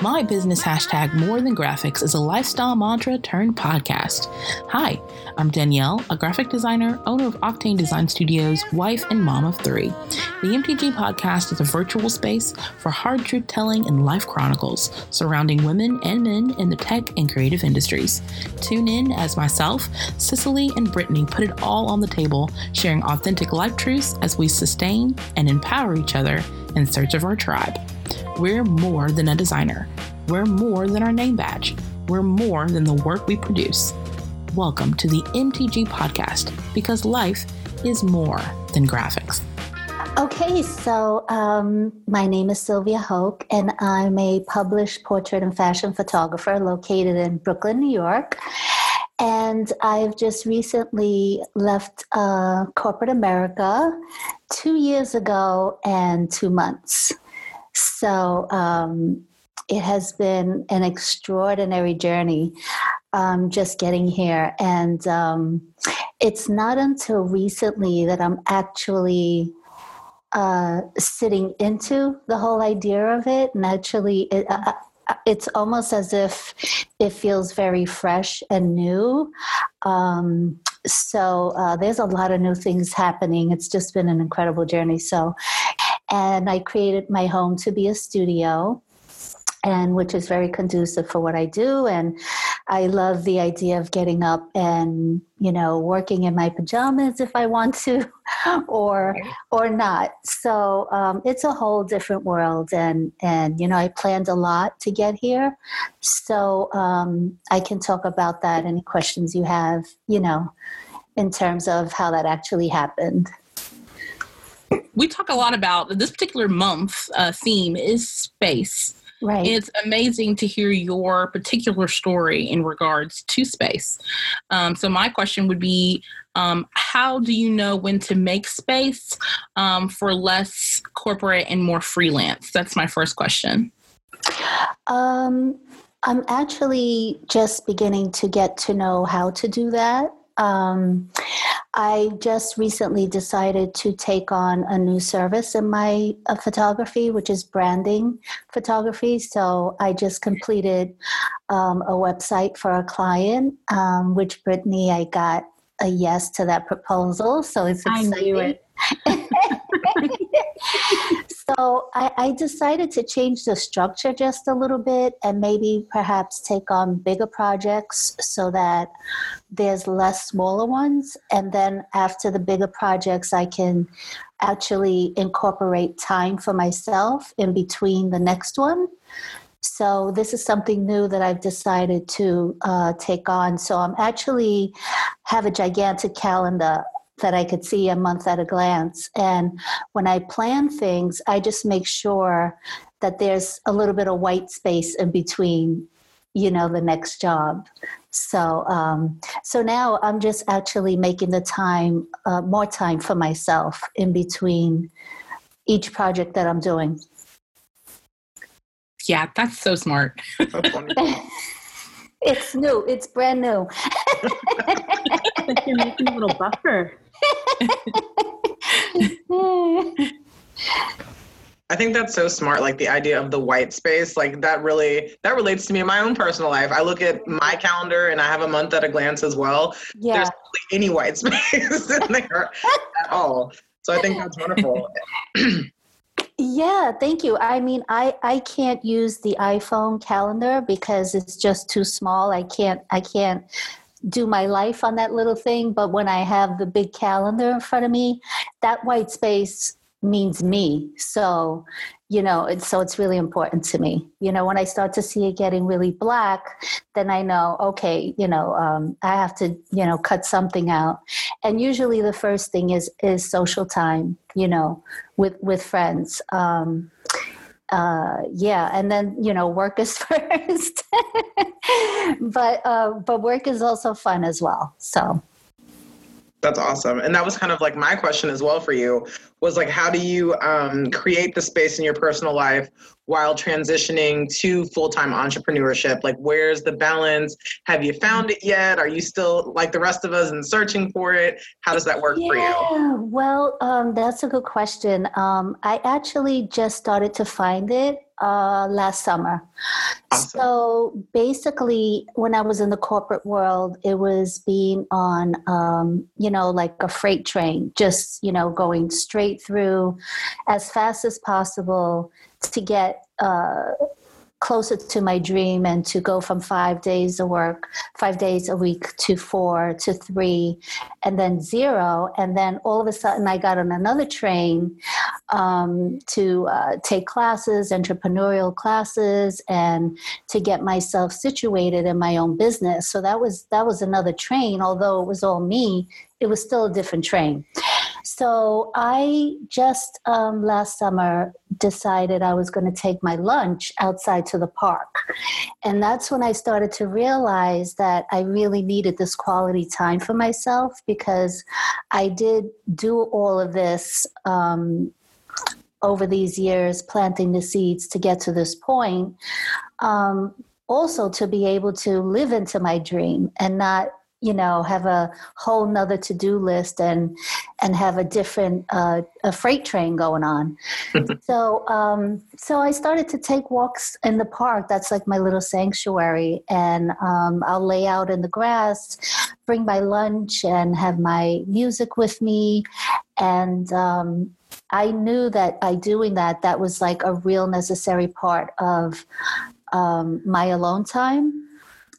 My business hashtag More Than Graphics is a lifestyle mantra turned podcast. Hi, I'm Danielle, a graphic designer, owner of Octane Design Studios, wife, and mom of three. The MTG podcast is a virtual space for hard truth telling and life chronicles surrounding women and men in the tech and creative industries. Tune in as myself, Cicely, and Brittany put it all on the table, sharing authentic life truths as we sustain and empower each other in search of our tribe. We're more than a designer. We're more than our name badge. We're more than the work we produce. Welcome to the MTG podcast because life is more than graphics. Okay, so um, my name is Sylvia Hoke, and I'm a published portrait and fashion photographer located in Brooklyn, New York. And I've just recently left uh, corporate America two years ago and two months. So um, it has been an extraordinary journey um, just getting here. And um, it's not until recently that I'm actually uh, sitting into the whole idea of it and actually. It, uh, uh, it's almost as if it feels very fresh and new. Um, so uh, there's a lot of new things happening. It's just been an incredible journey. So and I created my home to be a studio and which is very conducive for what I do. And I love the idea of getting up and you know working in my pajamas if I want to, or or not. So um, it's a whole different world, and and you know I planned a lot to get here, so um, I can talk about that. Any questions you have, you know, in terms of how that actually happened we talk a lot about this particular month uh, theme is space. Right. It's amazing to hear your particular story in regards to space. Um, so, my question would be um, How do you know when to make space um, for less corporate and more freelance? That's my first question. Um, I'm actually just beginning to get to know how to do that. Um, I just recently decided to take on a new service in my uh, photography, which is branding photography. So I just completed um, a website for a client, um, which Brittany, I got a yes to that proposal. So it's exciting. I knew it. so I, I, decided to change the structure just a little bit and maybe perhaps take on bigger projects so that there's less smaller ones. And then after the bigger projects, I can actually incorporate time for myself in between the next one. So this is something new that I've decided to uh, take on. So I'm actually have a gigantic calendar that I could see a month at a glance. And when I plan things, I just make sure that there's a little bit of white space in between, you know, the next job. So, um, so now I'm just actually making the time, uh, more time for myself in between each project that I'm doing. Yeah, that's so smart. it's new. It's brand new. You're making a little buffer. I think that's so smart. Like the idea of the white space, like that really that relates to me in my own personal life. I look at my calendar and I have a month at a glance as well. Yeah. There's any white space in there at all. So I think that's wonderful. yeah, thank you. I mean, I I can't use the iPhone calendar because it's just too small. I can't I can't do my life on that little thing. But when I have the big calendar in front of me, that white space means me. So, you know, it's, so it's really important to me. You know, when I start to see it getting really black, then I know, okay, you know, um, I have to, you know, cut something out. And usually the first thing is is social time, you know, with with friends. Um, uh, yeah, and then you know, work is first, but uh, but work is also fun as well. So that's awesome, and that was kind of like my question as well for you was like, how do you um, create the space in your personal life while transitioning to full-time entrepreneurship? Like where's the balance? Have you found it yet? Are you still like the rest of us and searching for it? How does that work yeah, for you? Well um, that's a good question. Um, i actually just started to find it uh, last summer. Awesome. So basically, when I was in the corporate world, it was being on, um, you know, like a freight train, just, you know, going straight through as fast as possible to get. Uh, closer to my dream and to go from five days of work, five days a week to four to three, and then zero. And then all of a sudden, I got on another train um, to uh, take classes, entrepreneurial classes, and to get myself situated in my own business. So that was that was another train. Although it was all me, it was still a different train. So I just um, last summer decided I was going to take my lunch outside to the park. And that's when I started to realize that I really needed this quality time for myself because I did do all of this. Um, over these years, planting the seeds to get to this point, um, also to be able to live into my dream and not you know have a whole nother to-do list and and have a different uh, a freight train going on. So um, so i started to take walks in the park. That's like my little sanctuary. And um, i'll lay out in the grass bring my lunch and have my music with me. And um, i knew that by doing that that was like a real necessary part of um, my alone time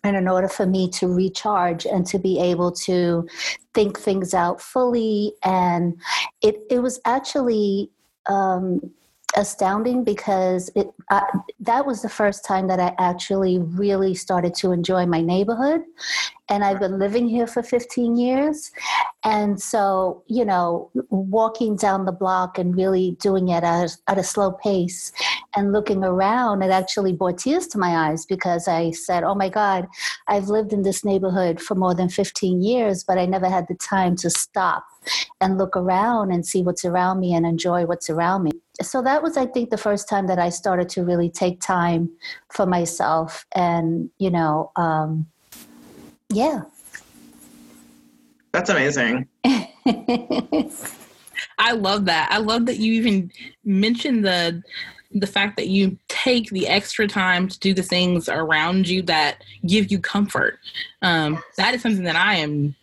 and in order for me to recharge and to be able to think things out fully. And it, it was actually um, astounding because it uh, that was the first time that I actually really started to enjoy my neighborhood and I've been living here for 15 years. And so you know walking down the block and really doing it at, at a slow pace and looking around it actually brought tears to my eyes because I said oh my god I've lived in this neighborhood for more than 15 years but I never had the time to stop and look around and see what's around me and enjoy what's around me. So that was i think the first time that i started to really take time for myself and you know um, yeah. That's amazing. I love that. I love that you even mentioned the the fact that you take the extra time to do the things around you that give you comfort. Um, that is something that i am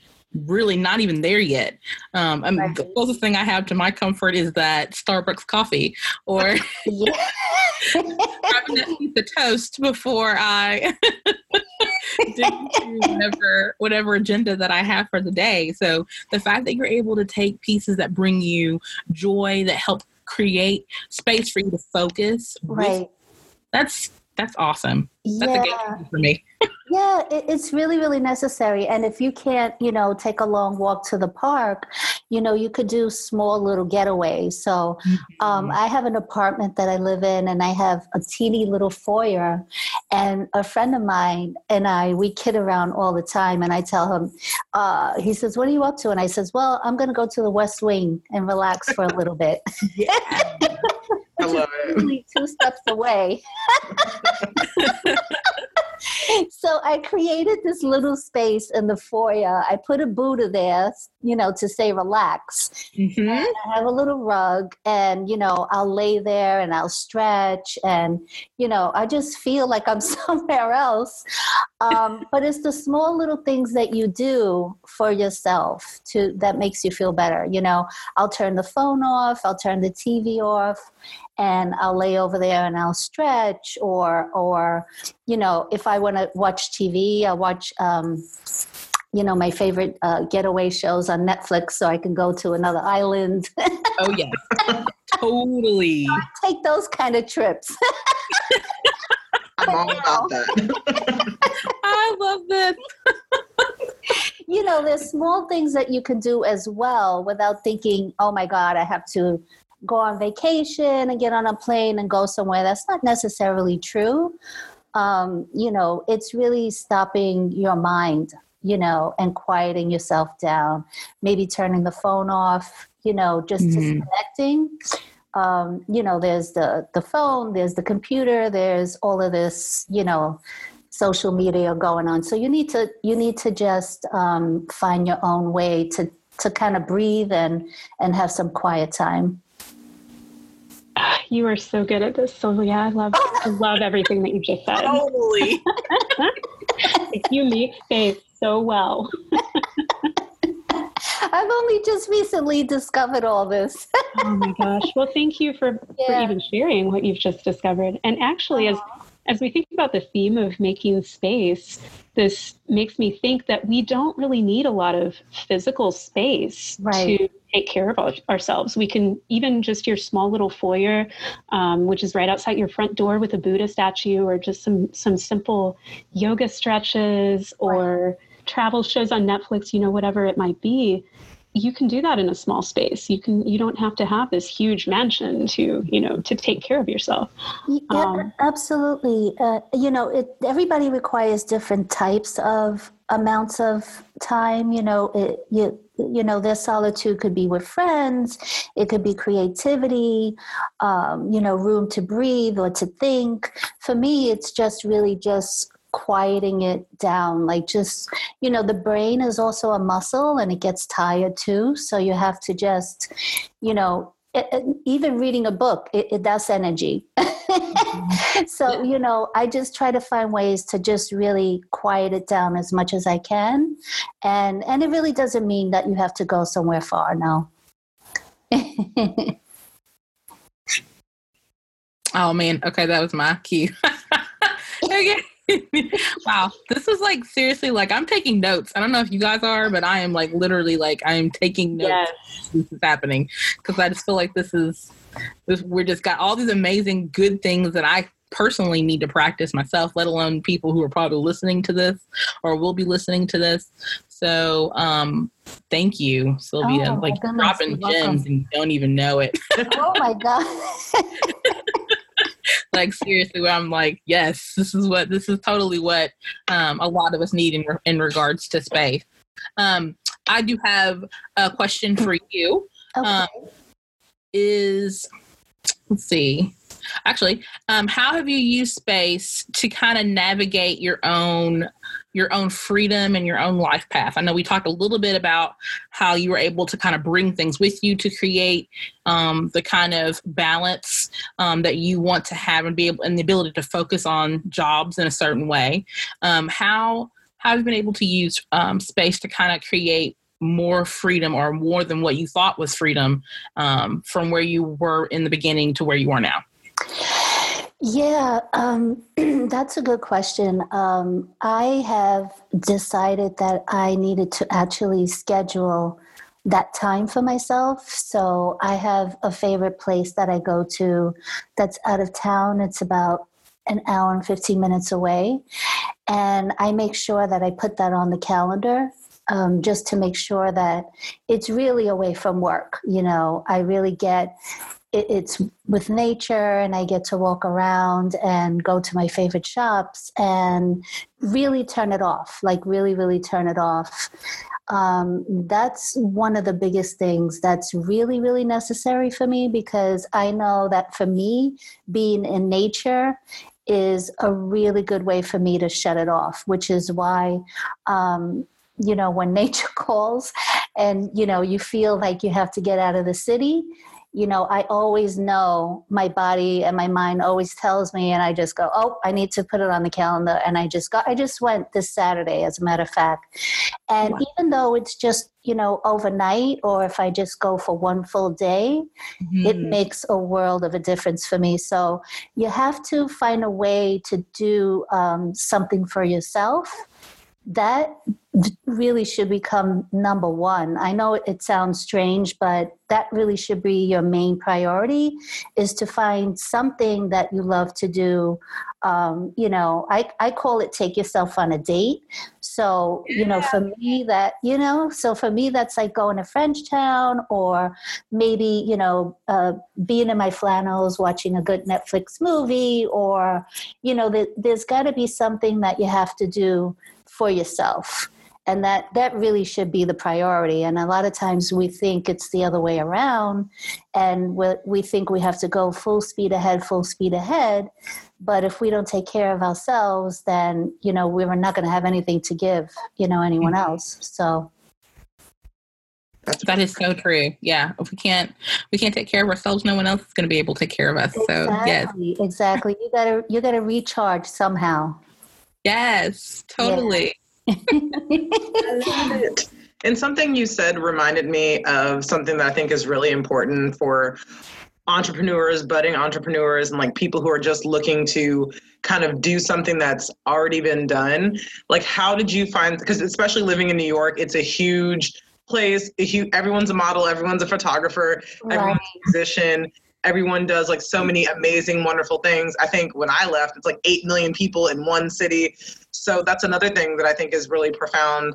really not even there yet. Um, I mean, the closest thing I have to my comfort is that Starbucks coffee or having of toast before I do whatever whatever agenda that I have for the day. So the fact that you're able to take pieces that bring you joy, that help create space for you to focus, right? That's that's awesome. That's yeah. a game for me. yeah, it's really, really necessary. And if you can't, you know, take a long walk to the park, you know, you could do small little getaways. So um, mm-hmm. I have an apartment that I live in, and I have a teeny little foyer. And a friend of mine and I, we kid around all the time. And I tell him, uh, he says, "What are you up to?" And I says, "Well, I'm going to go to the West Wing and relax for a little bit." Yeah. Love it. Two steps away. so I created this little space in the foyer. I put a Buddha there, you know, to say relax. Mm-hmm. I have a little rug, and you know, I'll lay there and I'll stretch, and you know, I just feel like I'm somewhere else. Um, but it's the small little things that you do for yourself to that makes you feel better. You know, I'll turn the phone off, I'll turn the TV off, and I'll lay over there and I'll stretch or or you know if I want to watch TV I watch um, you know my favorite uh, getaway shows on Netflix so I can go to another island. oh yeah, totally. take those kind of trips. I'm all about that. I love this. you know, there's small things that you can do as well without thinking, oh my God, I have to go on vacation and get on a plane and go somewhere. That's not necessarily true. Um, you know, it's really stopping your mind, you know, and quieting yourself down, maybe turning the phone off, you know, just mm-hmm. disconnecting. Um, you know, there's the the phone, there's the computer, there's all of this, you know, social media going on. So you need to you need to just um, find your own way to to kind of breathe and and have some quiet time. You are so good at this, Sylvia. I love oh, I love everything that you just said. Totally. you make space so well. I've only just recently discovered all this. oh my gosh. Well, thank you for, yeah. for even sharing what you've just discovered. And actually, as as we think about the theme of making space, this makes me think that we don't really need a lot of physical space right. to take care of ourselves. We can even just your small little foyer, um, which is right outside your front door with a Buddha statue, or just some some simple yoga stretches, or right. travel shows on Netflix. You know, whatever it might be you can do that in a small space. You can you don't have to have this huge mansion to you know to take care of yourself. Yeah, um, absolutely. Uh, you know it everybody requires different types of amounts of time. You know it, you you know their solitude could be with friends. It could be creativity um, you know room to breathe or to think. For me it's just really just quieting it down like just you know the brain is also a muscle and it gets tired too. So you have to just you know it, it, even reading a book it, it does energy. So you know i just try to find ways to just really quiet it down as much as i can. And and it really doesn't mean that you have to go somewhere far no. Oh man. Okay that was my cue. Okay wow, this is like seriously like I'm taking notes. I don't know if you guys are, but I am like literally like I am taking notes. Yes. This is happening because I just feel like this is this, we're just got all these amazing good things that I personally need to practice myself, let alone people who are probably listening to this or will be listening to this. So, um, thank you, Sylvia. Oh, like dropping gems and don't even know it. oh my god. like seriously where i'm like yes this is what this is totally what um, a lot of us need in, in regards to space. Um, i do have a question for you. Okay. um, is let's see actually um, how have you used space to kind of navigate your own your own freedom and your own life path. I know we talked a little bit about how you were able to kind of bring things with you to create um, the kind of balance um, that you want to have and be able and the ability to focus on jobs in a certain way. Um, how how have you been able to use um, space to kind of create more freedom or more than what you thought was freedom um, from where you were in the beginning to where you are now? Yeah, um, that's a good question. Um, I have decided that I needed to actually schedule that time for myself. So I have a favorite place that I go to that's out of town. It's about an hour and 15 minutes away. And I make sure that I put that on the calendar um, just to make sure that it's really away from work. You know, I really get it, it's with nature and I get to walk around and go to my favorite shops and really turn it off, like really, really turn it off. Um, that's one of the biggest things that's really, really necessary for me because I know that for me, being in nature is a really good way for me to shut it off, which is why. Um, you know when nature calls and you know you feel like you have to get out of the city you know, I always know my body and my mind always tells me, and I just go, oh, I need to put it on the calendar. And I just got, I just went this Saturday, as a matter of fact. And wow. even though it's just, you know, overnight, or if I just go for one full day, mm-hmm. it makes a world of a difference for me. So you have to find a way to do um, something for yourself that really should become number one. I know it sounds strange, but that really should be your main priority is to find something that you love to do. Um, you know, I, I call it take yourself on a date. So, you know, for me that, you know, so for me that's like going to Frenchtown or maybe, you know, uh, being in my flannels, watching a good Netflix movie or, you know, the, there's got to be something that you have to do for yourself and that that really should be the priority and a lot of times we think it's the other way around and we we think we have to go full speed ahead full speed ahead but if we don't take care of ourselves then you know we're not going to have anything to give you know anyone mm-hmm. else so That's that is so true. Yeah. If we can't we can't take care of ourselves, no one else is going to be able to take care of us. Exactly, so yes, exactly. You gotta you gotta recharge somehow. Yes, totally. Yeah. And something you said reminded me of something that I think is really important for entrepreneurs, budding entrepreneurs, and like people who are just looking to kind of do something that's already been done. Like, how did you find? Because especially living in New York, it's a huge place. A huge, everyone's a model, everyone's a photographer, right. everyone's a musician. Everyone does like so many amazing, wonderful things. I think when I left, it's like 8 million people in one city. So that's another thing that I think is really profound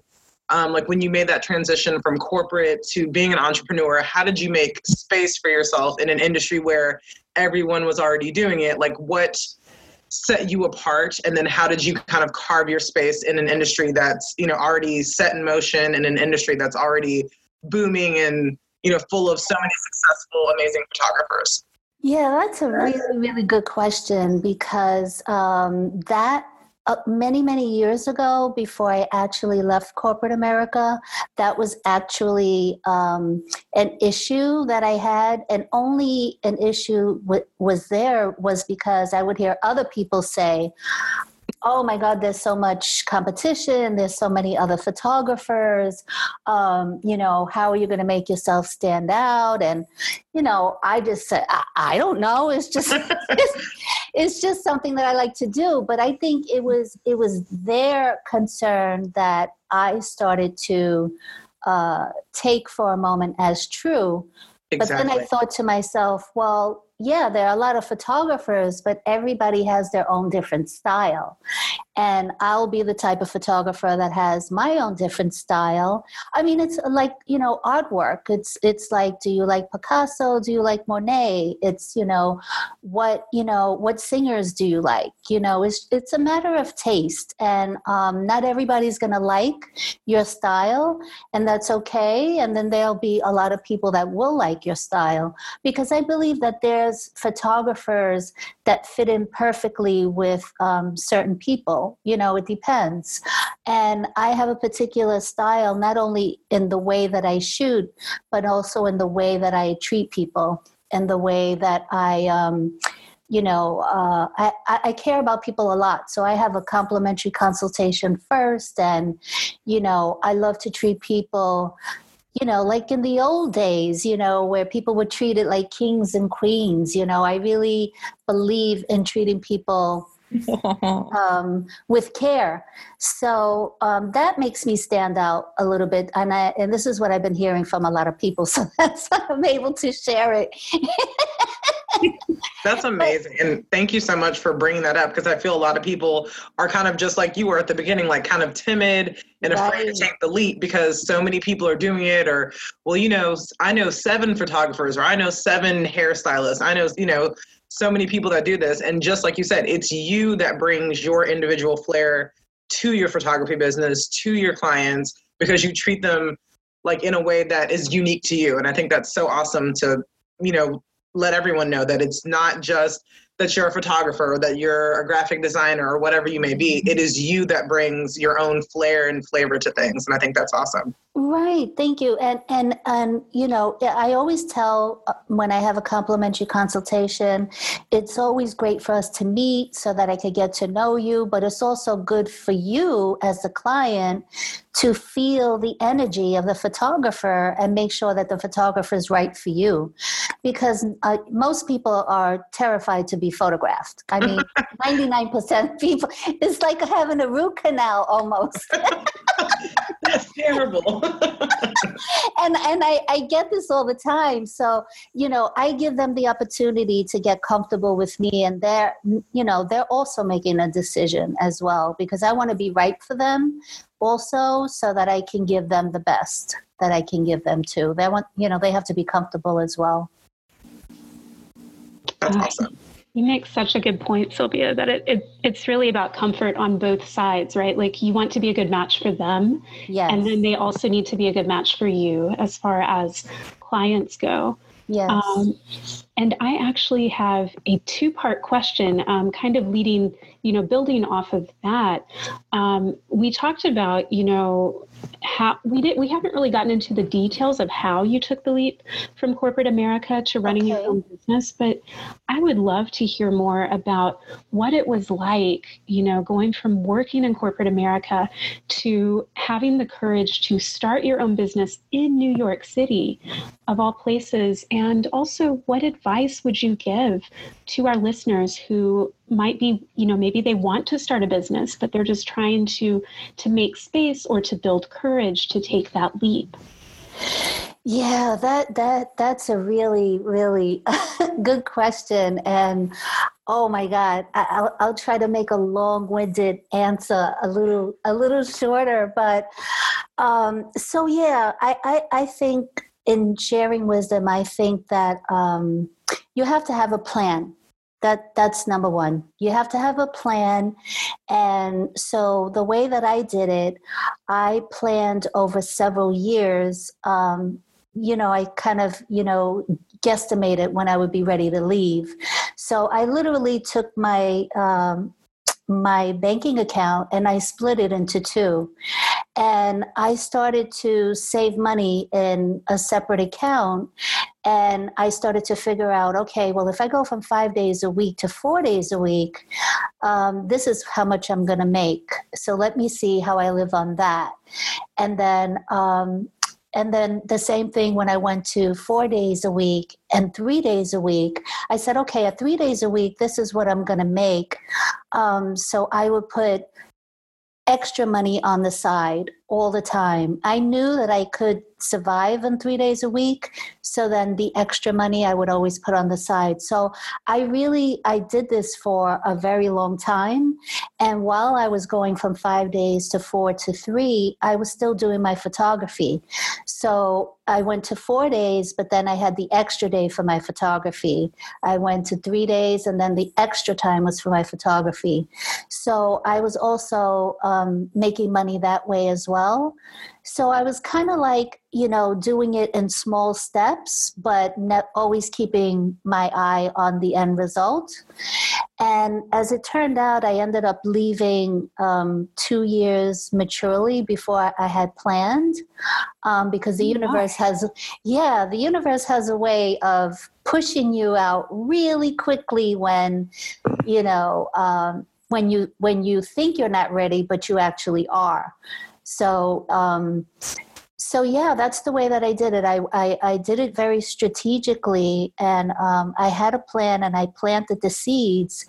um, like when you made that transition from corporate to being an entrepreneur how did you make space for yourself in an industry where everyone was already doing it like what set you apart and then how did you kind of carve your space in an industry that's you know already set in motion in an industry that's already booming and you know full of so many successful amazing photographers yeah that's a really really good question because um, that uh, many, many years ago, before I actually left corporate America, that was actually um, an issue that I had. And only an issue w- was there was because I would hear other people say, oh my God, there's so much competition. There's so many other photographers. Um, you know, how are you going to make yourself stand out? And, you know, I just said, I, I don't know. It's just, it's, it's just something that I like to do. But I think it was, it was their concern that I started to uh, take for a moment as true. Exactly. But then I thought to myself, well, yeah, there are a lot of photographers, but everybody has their own different style. And I'll be the type of photographer that has my own different style. I mean, it's like, you know, artwork. It's it's like, do you like Picasso? Do you like Monet? It's, you know, what, you know, what singers do you like? You know, it's it's a matter of taste. And um, not everybody's gonna like your style, and that's okay. And then there'll be a lot of people that will like your style. Because I believe that there's photographers that fit in perfectly with um, certain people. You know, it depends. And I have a particular style, not only in the way that I shoot, but also in the way that I treat people and the way that I. Um, you know, uh, I, I care about people a lot. So I have a complimentary consultation first. And, you know, I love to treat people you know, like in the old days, you know, where people were treated like kings and queens. You know, I really believe in treating people um, with care. So um, that makes me stand out a little bit. And, I, and this is what I've been hearing from a lot of people. So that's why I'm able to share it. That's amazing. And thank you so much for bringing that up because I feel a lot of people are kind of just like you were at the beginning, like kind of timid and afraid to take the leap because so many people are doing it. Or, well, you know, I know seven photographers or I know seven hairstylists. I know, you know, so many people that do this. And just like you said, it's you that brings your individual flair to your photography business, to your clients, because you treat them like in a way that is unique to you. And I think that's so awesome to, you know, let everyone know that it's not just that you're a photographer or that you're a graphic designer or whatever you may be. It is you that brings your own flair and flavor to things. And I think that's awesome. Right. Thank you. And, and, and, you know, I always tell uh, when I have a complimentary consultation, it's always great for us to meet so that I could get to know you, but it's also good for you as the client to feel the energy of the photographer and make sure that the photographer is right for you. Because uh, most people are terrified to be photographed. I mean, 99% people, it's like having a root canal almost. That's terrible. and and I, I get this all the time. So, you know, I give them the opportunity to get comfortable with me and they're you know, they're also making a decision as well because I want to be right for them also so that I can give them the best that I can give them too. They want you know, they have to be comfortable as well. That's awesome. You make such a good point, Sylvia, that it, it, it's really about comfort on both sides, right? Like you want to be a good match for them. Yes. And then they also need to be a good match for you as far as clients go. Yes. Um, and I actually have a two part question, um, kind of leading, you know, building off of that. Um, we talked about, you know, how we did we haven't really gotten into the details of how you took the leap from corporate America to running okay. your own business, but I would love to hear more about what it was like, you know, going from working in corporate America to having the courage to start your own business in New York City, of all places, and also what advice would you give to our listeners who might be you know maybe they want to start a business but they're just trying to to make space or to build courage to take that leap? Yeah that that that's a really really good question. And oh my god I, will I'll try to make a long-winded answer a little a little shorter but um so yeah i i, I think in sharing wisdom i think that um you have to have a plan. That that's number one. You have to have a plan. And so the way that i did it i planned over several years um, you know i kind of you know guesstimated when i would be ready to leave. So i literally took my um, my banking account and I split it into two. And I started to save money in a separate account. And I started to figure out okay, well, if I go from five days a week to four days a week, um, this is how much I'm going to make. So let me see how I live on that. And then um, and then the same thing when I went to four days a week and three days a week. I said, okay, at three days a week, this is what I'm going to make. Um, so I would put extra money on the side all the time. I knew that I could survive on three days a week. So then the extra money I would always put on the side. So I really, I did this for a very long time. And while I was going from five days to four to three, I was still doing my photography. So I went to four days, but then I had the extra day for my photography. I went to three days, and then the extra time was for my photography. So I was also um, making money that way as well. So I was kind of like, you know, doing it in small steps, but not always keeping my eye on the end result. And as it turned out, I ended up leaving um, two years maturely before I had planned, um, because the universe has, yeah, the universe has a way of pushing you out really quickly when, you know, um, when you when you think you're not ready, but you actually are. So, um, so yeah, that's the way that I did it. I, I, I did it very strategically, and um, I had a plan, and I planted the seeds.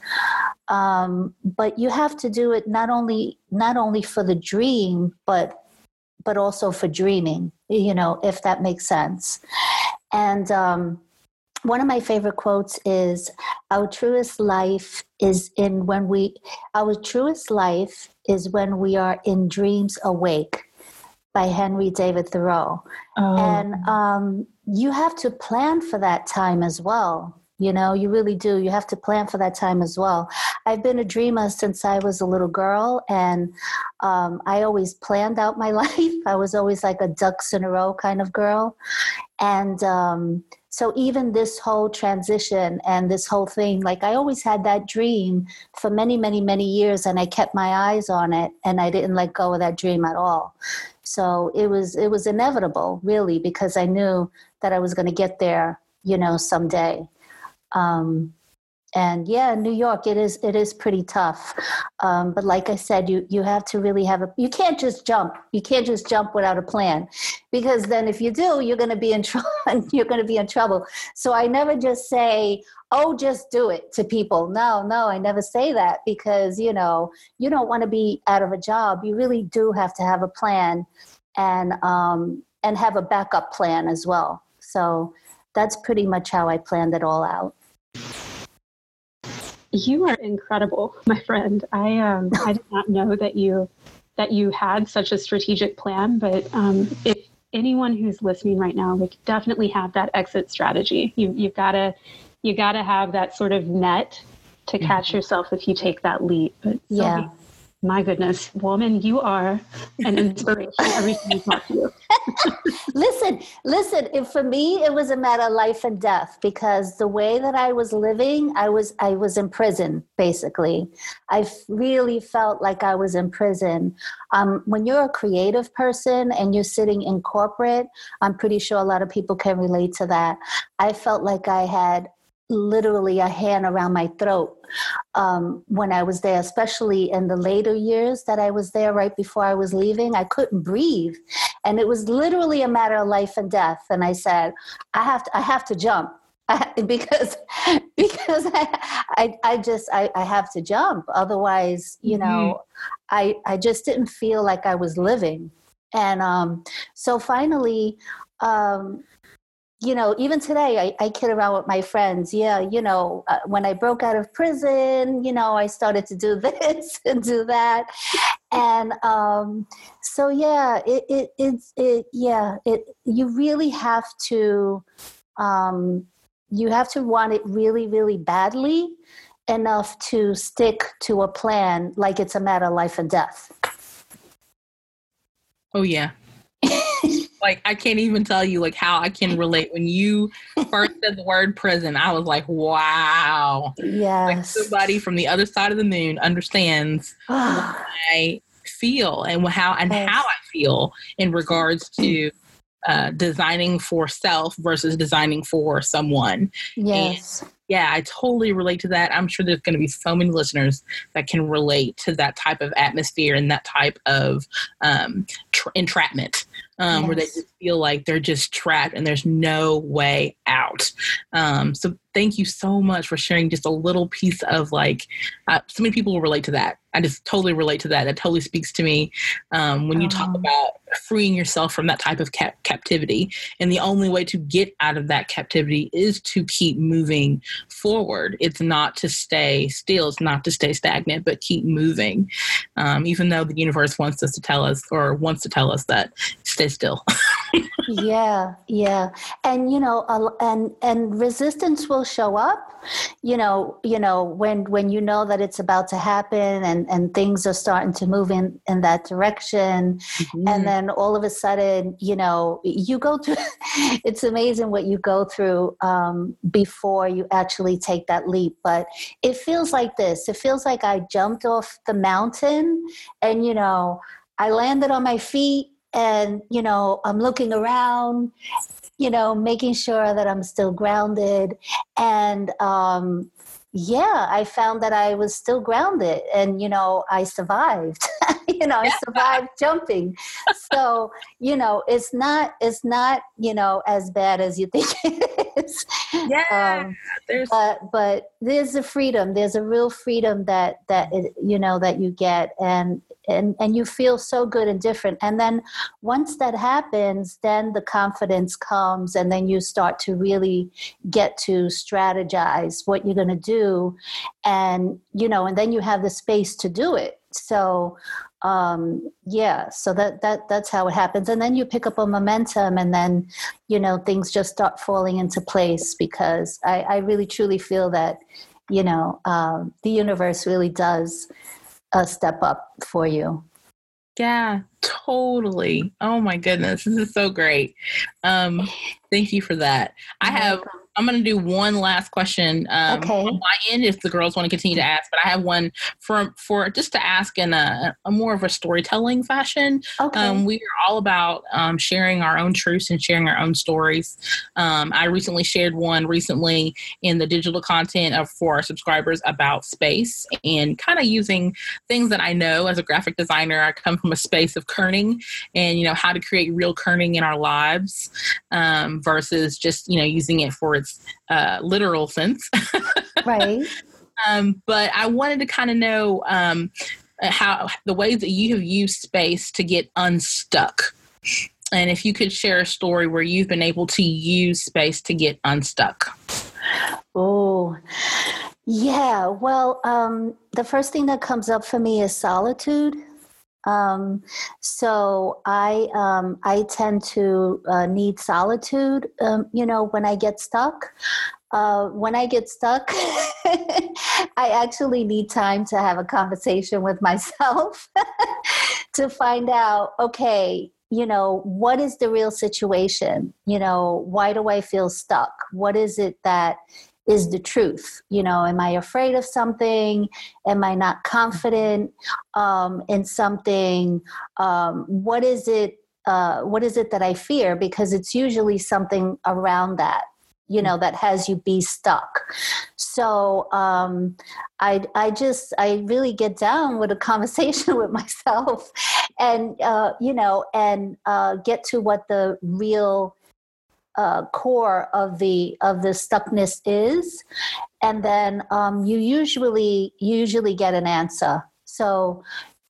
Um, but you have to do it not only not only for the dream, but but also for dreaming. You know, if that makes sense. And um, one of my favorite quotes is our truest life is in when we our truest life is when we are in dreams awake by henry david thoreau. Oh. and um, you have to plan for that time as well. You know you really do. You have to plan for that time as well. I've been a dreamer since i was a little girl and um, i always planned out my life. I was always like a ducks in a row kind of girl. And um, so even this whole transition and this whole thing like i always had that dream for many many many years and i kept my eyes on it and i didn't let go of that dream at all. So it was it was inevitable really because i knew that i was going to get there you know someday. Um, and yeah new york it is it is pretty tough. Um, but like i said you you have to really have a you can't just jump. You can't just jump without a plan. Because then if you do you're going to be in trouble you're going to be in trouble. So i never just say oh just do it to people. No no i never say that because you know you don't want to be out of a job. You really do have to have a plan and um, and have a backup plan as well. So that's pretty much how i planned it all out you are incredible, my friend. I um, I did not know that you that you had such a strategic plan, but um, if anyone who's listening right now, we definitely have that exit strategy. You you've got to you got to have that sort of net to catch mm-hmm. yourself if you take that leap. But yeah. My goodness, woman, you are an inspiration every time you talk to you. listen, listen. For me, it was a matter of life and death because the way that I was living, I was I was in prison. Basically, I really felt like I was in prison. Um, when you're a creative person and you're sitting in corporate, I'm pretty sure a lot of people can relate to that. I felt like I had literally a hand around my throat um, when I was there, especially in the later years that I was there right before I was leaving. I couldn't breathe. And it was literally a matter of life and death. And I said, I have to, I have to jump. because because I, I, I just I, I have to jump otherwise you know mm-hmm. I I just didn't feel like I was living and um so finally um you know, even today, I, I kid around with my friends. Yeah, you know, uh, when I broke out of prison, you know, I started to do this and do that, and um, so yeah, it, it it's it yeah, it you really have to um, you have to want it really really badly enough to stick to a plan like it's a matter of life and death. Oh yeah, like I can't even tell you like how I can relate. When you first said the word prison, I was like, wow. Yes. Like somebody from the other side of the moon understands what I feel and how and yes. how I feel in regards to uh, designing for self versus designing for someone. Yes. And yeah, I totally relate to that. I'm sure there's going to be so many listeners that can relate to that type of atmosphere and that type of um, tra- entrapment um, yes. where they just feel like they're just trapped and there's no way out. Um, so thank you so much for sharing just a little piece of like, uh, so many people will relate to that. I just totally relate to that. That totally speaks to me um, when you talk about freeing yourself from that type of cap- captivity. And the only way to get out of that captivity is to keep moving forward. It's not to stay still, it's not to stay stagnant, but keep moving. Um, even though the universe wants us to tell us or wants to tell us that stay still. yeah, yeah. And you know, and and resistance will show up. You know, you know when when you know that it's about to happen and and things are starting to move in in that direction mm-hmm. and then all of a sudden, you know, you go through it's amazing what you go through um, before you actually take that leap, but it feels like this. It feels like I jumped off the mountain and you know, I landed on my feet and you know i'm looking around you know making sure that i'm still grounded. And um yeah i found that i was still grounded and you know i survived. You know i survived jumping. So you know it's not it's not you know as bad as you think it is. Yeah um, there's but but there's a freedom. There's a real freedom that that it, you know that you get. And and and you feel so good and different. And then once that happens then the confidence comes and then you start to really get to strategize what you're going to do. And you know and then you have the space to do it. So um yeah so that that that's how it happens. And then you pick up a momentum and then you know things just start falling into place because i i really truly feel that you know um, the universe really does a step up for you. Yeah, totally. Oh my goodness, this is so great. Um, thank you for that. I have I'm going to do one last question um, okay. on my end if the girls want to continue to ask, but I have one for for just to ask in a, a more of a storytelling fashion. Okay. Um, we are all about um, sharing our own truths and sharing our own stories. Um, I recently shared one recently in the digital content of for our subscribers about space and kind of using things that I know as a graphic designer. I come from a space of kerning and you know how to create real kerning in our lives um, versus just you know using it for its uh, literal sense. right. Um, but I wanted to kind of know um, how the ways that you have used space to get unstuck. And if you could share a story where you've been able to use space to get unstuck. Oh, yeah. Well, um, the first thing that comes up for me is solitude. Um, so I um, I tend to uh, need solitude. Um, you know, when I get stuck. Uh, when I get stuck, I actually need time to have a conversation with myself to find out, okay, you know, what is the real situation? You know, why do I feel stuck? What is it that is the truth? You know, am I afraid of something? Am I not confident um, in something? Um, what is it? Uh, what is it that I fear? Because it's usually something around that you know that has you be stuck so um, I, I just i really get down with a conversation with myself and uh, you know and uh, get to what the real uh, core of the of the stuckness is. And then um, you usually usually get an answer. So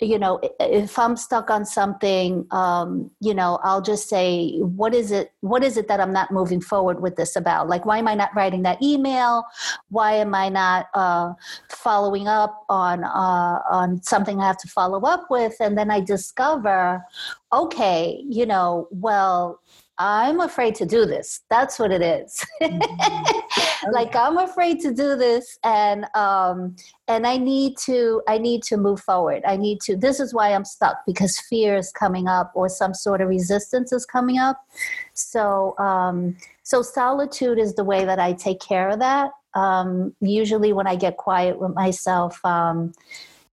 you know if i'm stuck on something um, you know i'll just say what is it what is it that i'm not moving forward with this about? Like why am i not writing that email? Why am i not uh, following up on uh, on something i have to follow up with? And then i discover okay you know well I'm afraid to do this. That's what it is. Mm-hmm. like I'm afraid to do this and um and I need to I need to move forward. I need to this is why I'm stuck because fear is coming up or some sort of resistance is coming up. So um so solitude is the way that I take care of that. Um usually when I get quiet with myself um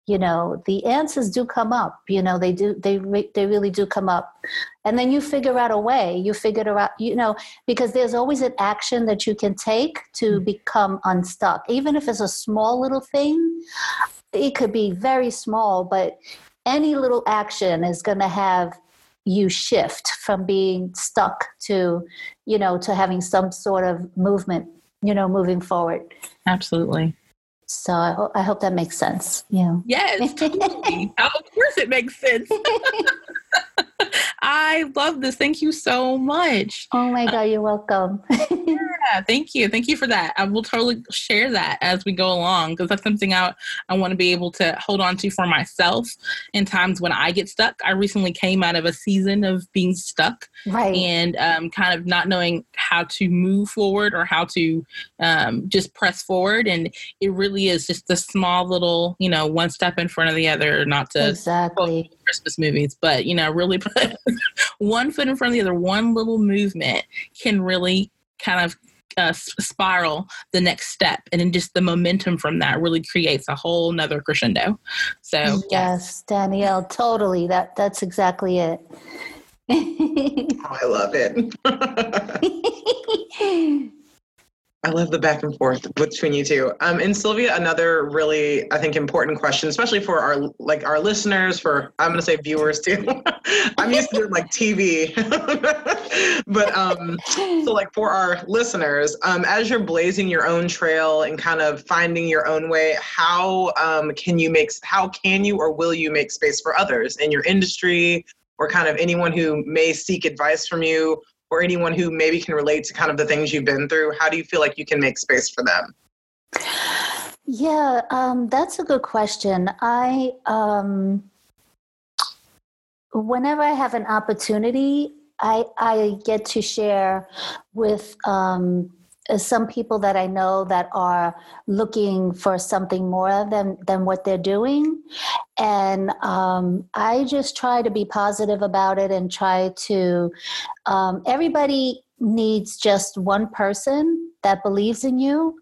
you know the answers do come up you know they do they re- they really do come up. And then you figure out a way you figure it out you know because there's always an action that you can take to mm-hmm. become unstuck. Even if it's a small little thing it could be very small but any little action is going to have you shift from being stuck to you know to having some sort of movement you know moving forward. Absolutely so I, ho- I hope that makes sense. Yeah. Yes, totally. of course it makes sense. I love this. Thank you so much. Oh my God, you're welcome. yeah, thank you. Thank you for that. I will totally share that as we go along because that's something I, I want to be able to hold on to for myself in times when I get stuck. I recently came out of a season of being stuck right. and um, kind of not knowing how to move forward or how to um, just press forward. And it really is just a small little, you know, one step in front of the other, not to exactly Christmas movies, but you know, really put one foot in front of the other. One little movement can really kind of uh, spiral the next step, and then just the momentum from that really creates a whole nother crescendo. So yes, yes. Danielle, totally. That that's exactly it. oh, I love it. I love the back and forth between you two. Um, and Sylvia, another really, I think, important question, especially for our like our listeners, for I'm to say viewers too. I'm used to like TV, but um, so like for our listeners, um, as you're blazing your own trail and kind of finding your own way, how um, can you make, how can you or will you make space for others in your industry or kind of anyone who may seek advice from you or anyone who maybe can relate to kind of the things you've been through? How do you feel like you can make space for them? Yeah, um, that's a good question. I, um, whenever I have an opportunity, I, I get to share with um, some people that I know that are looking for something more than than what they're doing, and um, I just try to be positive about it and try to. Um, everybody needs just one person that believes in you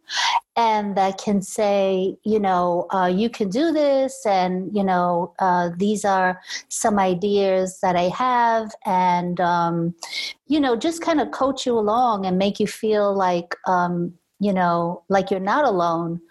and that can say, you know, uh, you can do this, and you know, uh, these are some ideas that I have, and um, you know, just kind of coach you along and make you feel like. Um, you know, like you're not alone.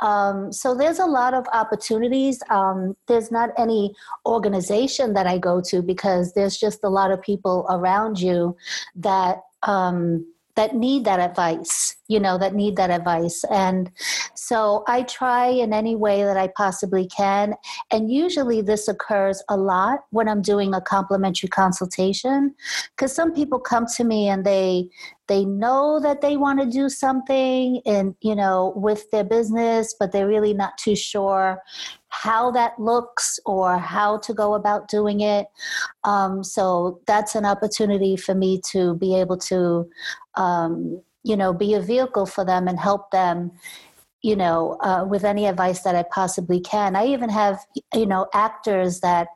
Um, so there's a lot of opportunities. Um, there's not any organization that I go to because there's just a lot of people around you that um, that need that advice you know that need that advice. And so i try in any way that i possibly can. And usually this occurs a lot when i'm doing a complimentary consultation because some people come to me and they they know that they want to do something and you know with their business but they're really not too sure how that looks or how to go about doing it. Um, so that's an opportunity for me to be able to, um, you know, be a vehicle for them and help them you know, uh, with any advice that I possibly can. I even have, you know, actors that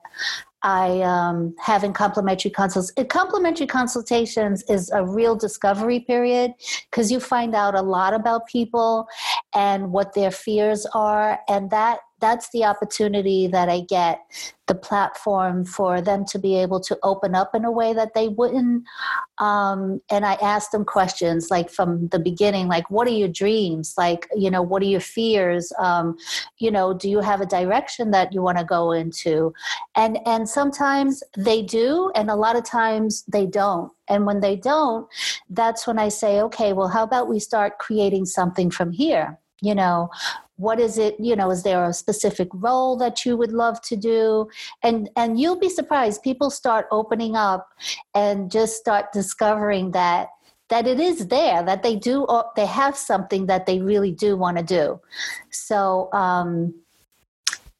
I um, have in complimentary consults. In complimentary consultations is a real discovery period because you find out a lot about people and what their fears are, and that that's the opportunity that I get the platform for them to be able to open up in a way that they wouldn't. Um, and I ask them questions like from the beginning, like, what are your dreams? Like, you know, what are your fears? Um, you know, do you have a direction that you want to go into? And and sometimes they do, and a lot of times they don't. And when they don't, that's when I say, okay, well, how about we start creating something from here? You know, what is it you know is there a specific role that you would love to do? And and you'll be surprised people start opening up and just start discovering that that it is there that they do they have something that they really do want to do. So um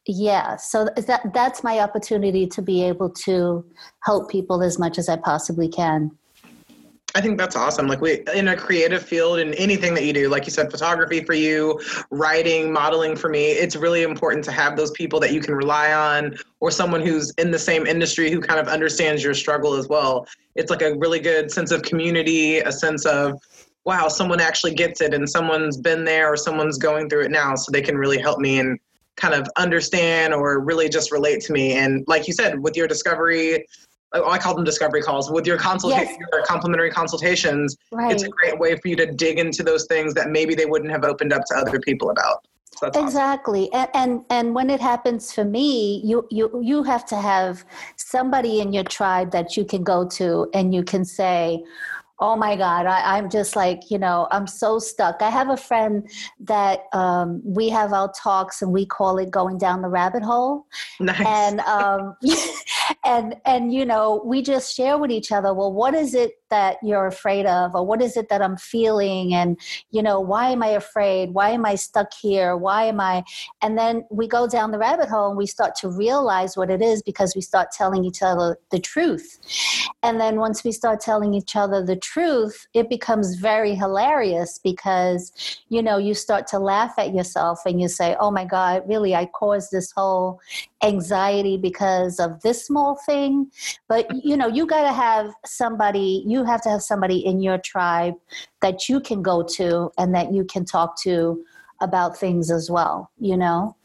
yeah so that that's my opportunity to be able to help people as much as i possibly can I think that's awesome. Like we in a creative field in anything that you do, like you said, photography for you, writing, modeling for me, it's really important to have those people that you can rely on or someone who's in the same industry who kind of understands your struggle as well. It's like a really good sense of community, a sense of wow, someone actually gets it and someone's been there or someone's going through it now so they can really help me and kind of understand or really just relate to me. And like you said, with your discovery Oh, I call them discovery calls with your consultation, yes. your complimentary consultations. Right. It's a great way for you to dig into those things that maybe they wouldn't have opened up to other people about. So exactly, awesome. and, and and when it happens for me, you you you have to have somebody in your tribe that you can go to, and you can say, oh my god I, am just like you know i'm so stuck i have a friend that um, we have our talks and we call it going down the rabbit hole nice. and um, and and you know we just share with each other well what is it that you're afraid of or what is it that i'm feeling and you know why am i afraid? Why am i stuck here? Why am i? And then we go down the rabbit hole and we start to realize what it is because we start telling each other the truth. And then once we start telling each other the truth it becomes very hilarious because you know you start to laugh at yourself and you say oh my god really i caused this whole anxiety because of this small thing? But you know you got to have somebody you have to have somebody in your tribe that you can go to and that you can talk to about things as well you know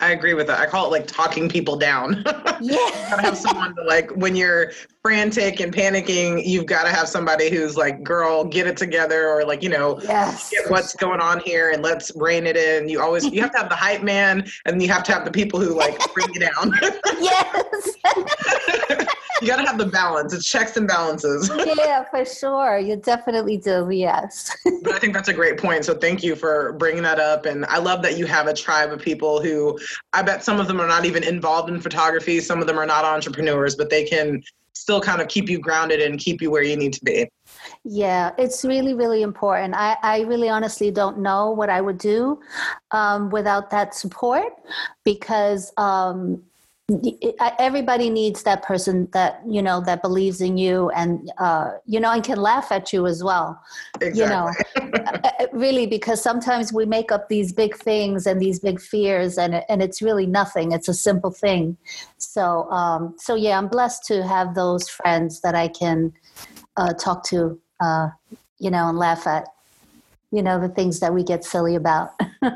I agree with that. I call it like talking people down. Yeah. you gotta have someone to like when you're frantic and panicking, you've got to have somebody who's like, girl, get it together or like, you know, yes. get what's going on here and let's rein it in. You always you have to have the hype man and you have to have the people who like bring you down. yes. you got to have the balance. It's checks and balances. yeah, for sure. You definitely do. Yes. but I think that's a great point. So thank you for bringing that up. And I love that you have a tribe of people who I bet some of them are not even involved in photography. Some of them are not entrepreneurs, but they can still kind of keep you grounded and keep you where you need to be. Yeah, it's really, really important. I, I really honestly don't know what I would do um, without that support because um, everybody needs that person that you know that believes in you and uh, you know and can laugh at you as well exactly. you know. Uh, uh, really because sometimes we make up these big things and these big fears and and it's really nothing. It's a simple thing. So um, so yeah i'm blessed to have those friends that i can uh, talk to uh, you know and laugh at you know the things that we get silly about.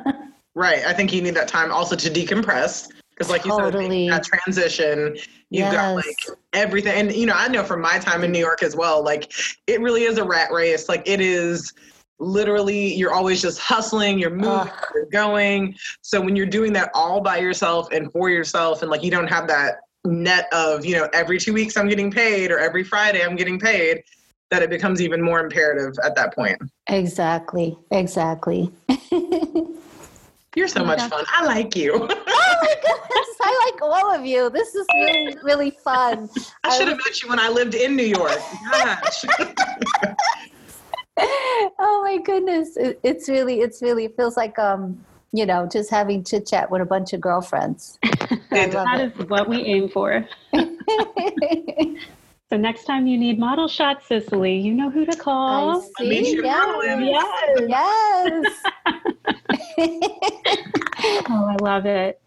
Right. I think you need that time also to decompress because like you said that transition you've yes. got like everything. And you know i know from my time in new york as well like it really is a rat race. Like it is literally you're always just hustling you're moving Ugh. you're going. So when you're doing that all by yourself and for yourself and like you don't have that net of you know every two weeks i'm getting paid or every friday i'm getting paid that it becomes even more imperative at that point. Exactly. Exactly You're so much fun. I like you. oh my goodness. I like all of you. This is really, really fun. I should have met you when I lived in New York. Gosh. oh my goodness. It, it's really, it's really, it feels like, um, you know, just having chit chat with a bunch of girlfriends. that is what we aim for. So next time you need model shots, Cicely, you know who to call. I see. Yes. Yes. yes. oh, I love it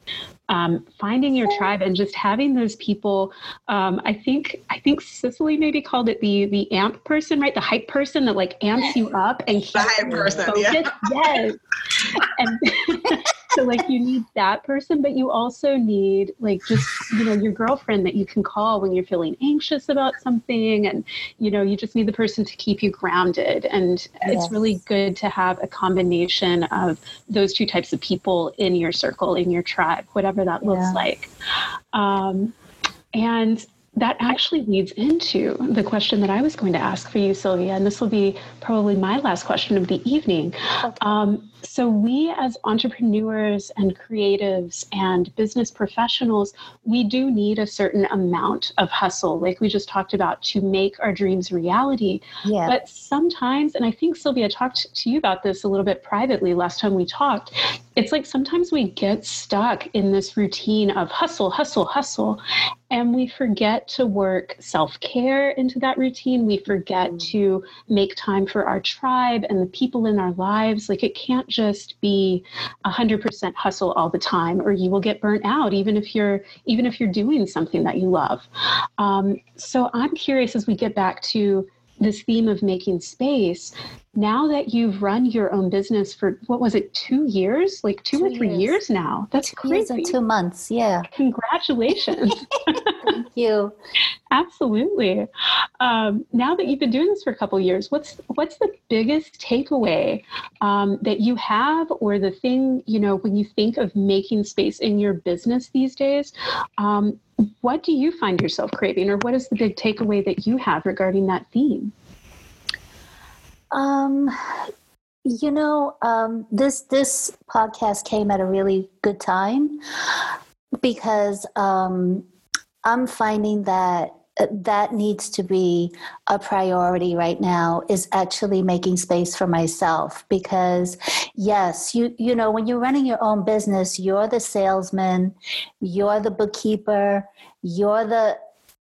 um, finding your tribe and just having those people. Um, I think I think Cicely maybe called it the the amp person, right? The hype person that like amps you up and the hype person. Focused. Yeah. Yes. and so like you need that person, but you also need like just you know your girlfriend that you can call when you're feeling anxious about something, and you know you just need the person to keep you grounded. And yes. it's really good to have a combination of those two types of people in your circle, in your tribe, whatever that looks yeah. like. Um, and that actually leads into the question that I was going to ask for you, Sylvia, and this will be probably my last question of the evening. Okay. Um, so, we as entrepreneurs and creatives and business professionals, we do need a certain amount of hustle, like we just talked about, to make our dreams reality. Yeah. But sometimes, and I think Sylvia talked to you about this a little bit privately last time we talked, it's like sometimes we get stuck in this routine of hustle, hustle, hustle, and we forget to work self care into that routine. We forget mm. to make time for our tribe and the people in our lives. Like it can't just be 100% hustle all the time or you will get burnt out even if you're even if you're doing something that you love um, so i'm curious as we get back to this theme of making space now that you've run your own business for what was it two years? Like two, two or three years. years. now. That's two crazy years and two months yeah. Congratulations. Thank you. Absolutely. Um, now that you've been doing this for a couple years what's what's the biggest takeaway um, that you have or the thing you know when you think of making space in your business these days um, what do you find yourself craving or what is the big takeaway that you have regarding that theme um, you know, um, this this podcast came at a really good time because um, I'm finding that uh, that needs to be a priority right now is actually making space for myself because yes you you know when you're running your own business you're the salesman you're the bookkeeper you're the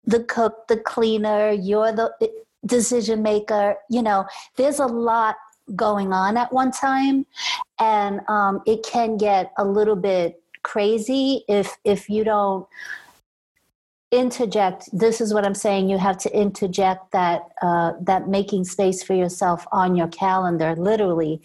the cook the cleaner you're the decision maker. You know, there's a lot going on at one time, and um, it can get a little bit crazy if if you don't interject this is what i'm saying you have to interject that uh, that making space for yourself on your calendar literally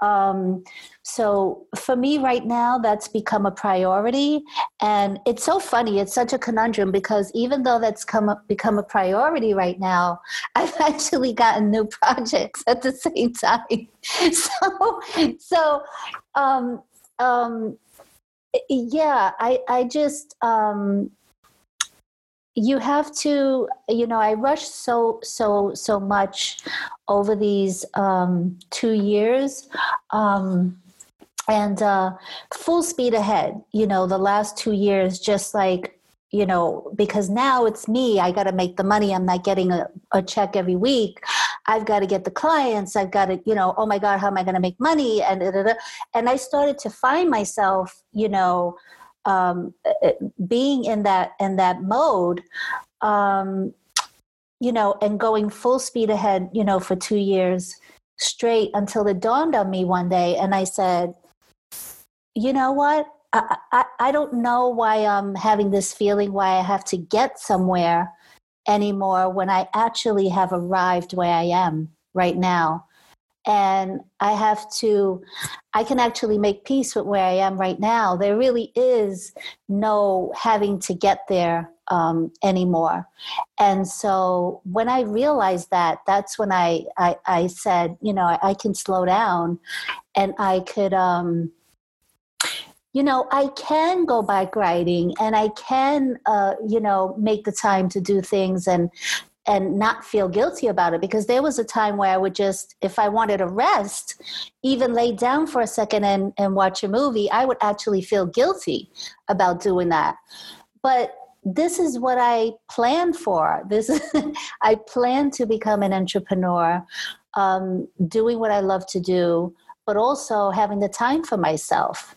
um, so for me right now, that's become a priority. And it's so funny. It's such a conundrum because even though that's come up, become a priority right now, I've actually gotten new projects at the same time. So, so, um, um, yeah, I, I just, um, you have to you know i rushed so so so much over these um, two years um, and uh, full speed ahead you know the last two years just like you know because now it's me i got to make the money i'm not getting a, a check every week i've got to get the clients i've got to you know oh my god how am i going to make money and and i started to find myself you know um, uh, being in that in that mode um, you know and going full speed ahead you know for two years straight until it dawned on me one day and i said you know what? I, I, I don't know why I'm having this feeling why I have to get somewhere anymore when I actually have arrived where I am right now. And I have to, I can actually make peace with where I am right now. There really is no having to get there um, anymore. And so when I realized that, that's when I, I, I said, you know, I, I, can slow down and I could, um, you know, I can go bike riding and I can, uh, you know, make the time to do things and and not feel guilty about it because there was a time where I would just, if I wanted a rest, even lay down for a second and, and watch a movie, I would actually feel guilty about doing that. But this is what I plan for. This I plan to become an entrepreneur, um, doing what I love to do, but also having the time for myself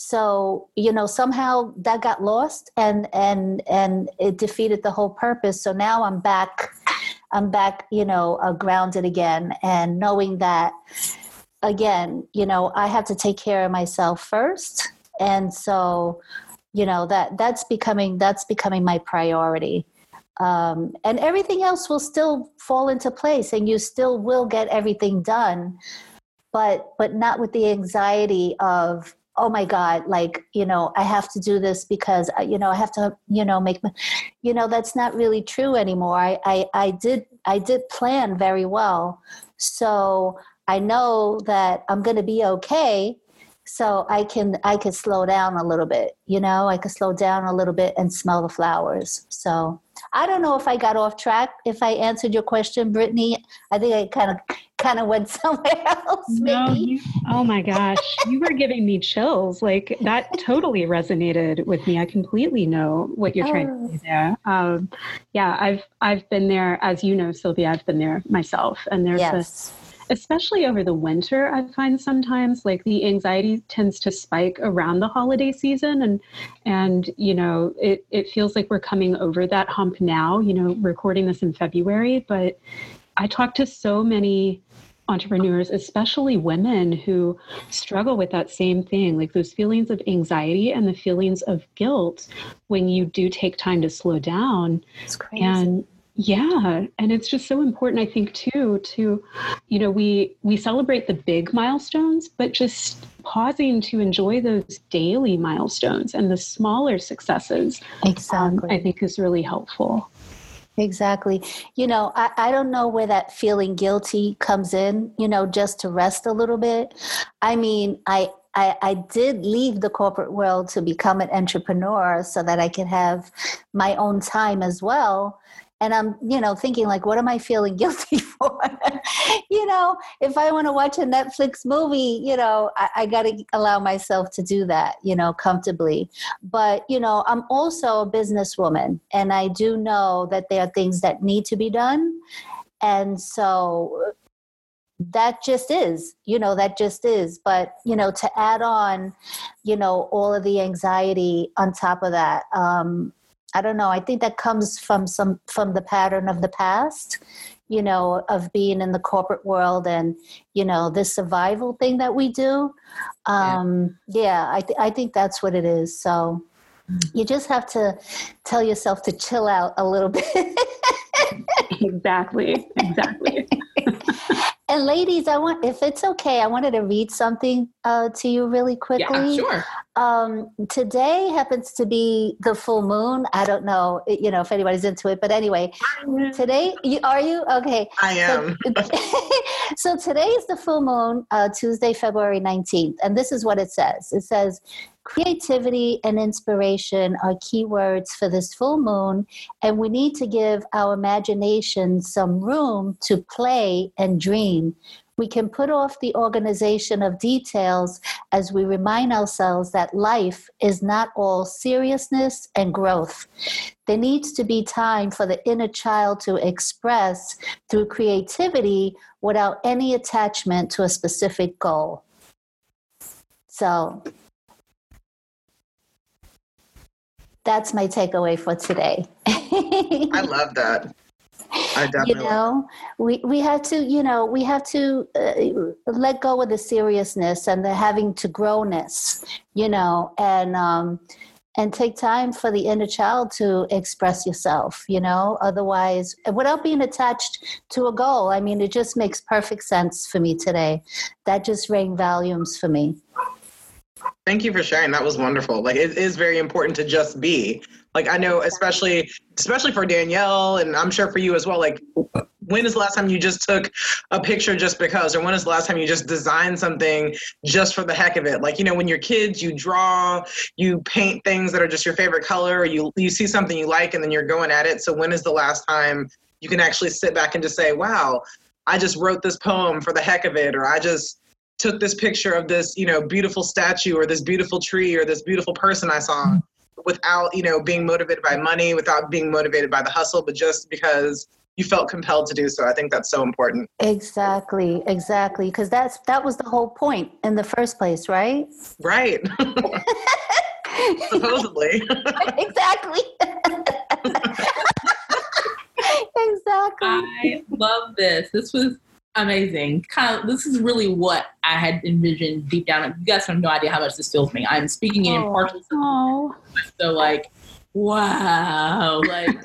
so you know somehow that got lost and and and it defeated the whole purpose so now i'm back i'm back you know uh, grounded again and knowing that again, you know, I have to take care of myself first. And so, you know, that that's becoming that's becoming my priority. Um, and everything else will still fall into place and you still will get everything done but but not with the anxiety of oh my god like you know i have to do this because uh, you know i have to you know make you know that's not really true anymore i i, I did i did plan very well so I know that I'm going to be okay. So I can I can slow down a little bit, you know. I can slow down a little bit and smell the flowers. So I don't know if I got off track. If I answered your question, Brittany, I think I kind of kind of went somewhere else. No, you, oh my gosh, you were giving me chills. Like that totally resonated with me. I completely know what you're trying oh. to say there. Um, yeah, I've I've been there, as you know, Sylvia. I've been there myself, and there's yes. especially over the winter i find sometimes like the anxiety tends to spike around the holiday season and and you know it, it feels like we're coming over that hump now you know recording this in february but i talk to so many entrepreneurs, especially women who struggle with that same thing, like those feelings of anxiety and the feelings of guilt when you do take time to slow down. It's crazy. And yeah and it's just so important i think too to you know we we celebrate the big milestones but just pausing to enjoy those daily milestones and the smaller successes exactly um, i think is really helpful Exactly. You know, I, I don't know where that feeling guilty comes in, you know, just to rest a little bit. I mean, I, I, I, did leave the corporate world to become an entrepreneur so that I could have my own time as well and i'm you know thinking like what am i feeling guilty for you know if i want to watch a netflix movie you know i, I got to allow myself to do that you know comfortably. But you know i'm also a businesswoman and i do know that there are things that need to be done. And so that just is you know that just is. But you know to add on you know all of the anxiety on top of that um I don't know. I think that comes from some from the pattern of the past, you know, of being in the corporate world and you know this survival thing that we do. Um, yeah, yeah I th- I think that's what it is. So you just have to tell yourself to chill out a little bit. exactly. Exactly. And ladies, I want, if it's okay, I wanted to read something uh, to you really quickly. Yeah, sure. Um, today happens to be the full moon. I don't know, you know, if anybody's into it, but anyway, today, you, are you okay? I am. So, so today is the full moon, uh, Tuesday, February nineteenth, and this is what it says. It says, Creativity and inspiration are keywords for this full moon, and we need to give our imagination some room to play and dream. We can put off the organization of details as we remind ourselves that life is not all seriousness and growth. There needs to be time for the inner child to express through creativity without any attachment to a specific goal. So, that's my takeaway for today. I love that. I definitely. You know, we we have to, you know, we have to uh, let go of the seriousness and the having to growness, you know, and um, and take time for the inner child to express yourself, you know. Otherwise, without being attached to a goal, I mean, it just makes perfect sense for me today. That just rang volumes for me. Thank you for sharing. That was wonderful. Like it is very important to just be. Like I know especially especially for Danielle and I'm sure for you as well like when is the last time you just took a picture just because or when is the last time you just designed something just for the heck of it? Like you know when you're kids you draw, you paint things that are just your favorite color or you you see something you like and then you're going at it. So when is the last time you can actually sit back and just say, "Wow, I just wrote this poem for the heck of it," or I just took this picture of this, you know, beautiful statue or this beautiful tree or this beautiful person I saw without, you know, being motivated by money, without being motivated by the hustle, but just because you felt compelled to do so. I think that's so important. Exactly, exactly, because that's that was the whole point in the first place, right? Right. Supposedly. exactly. exactly. I love this. This was amazing. Kind of, this is really what I had envisioned deep down. You guys have no idea how much this fills me. I'm speaking in impartial. Oh. So like, wow, like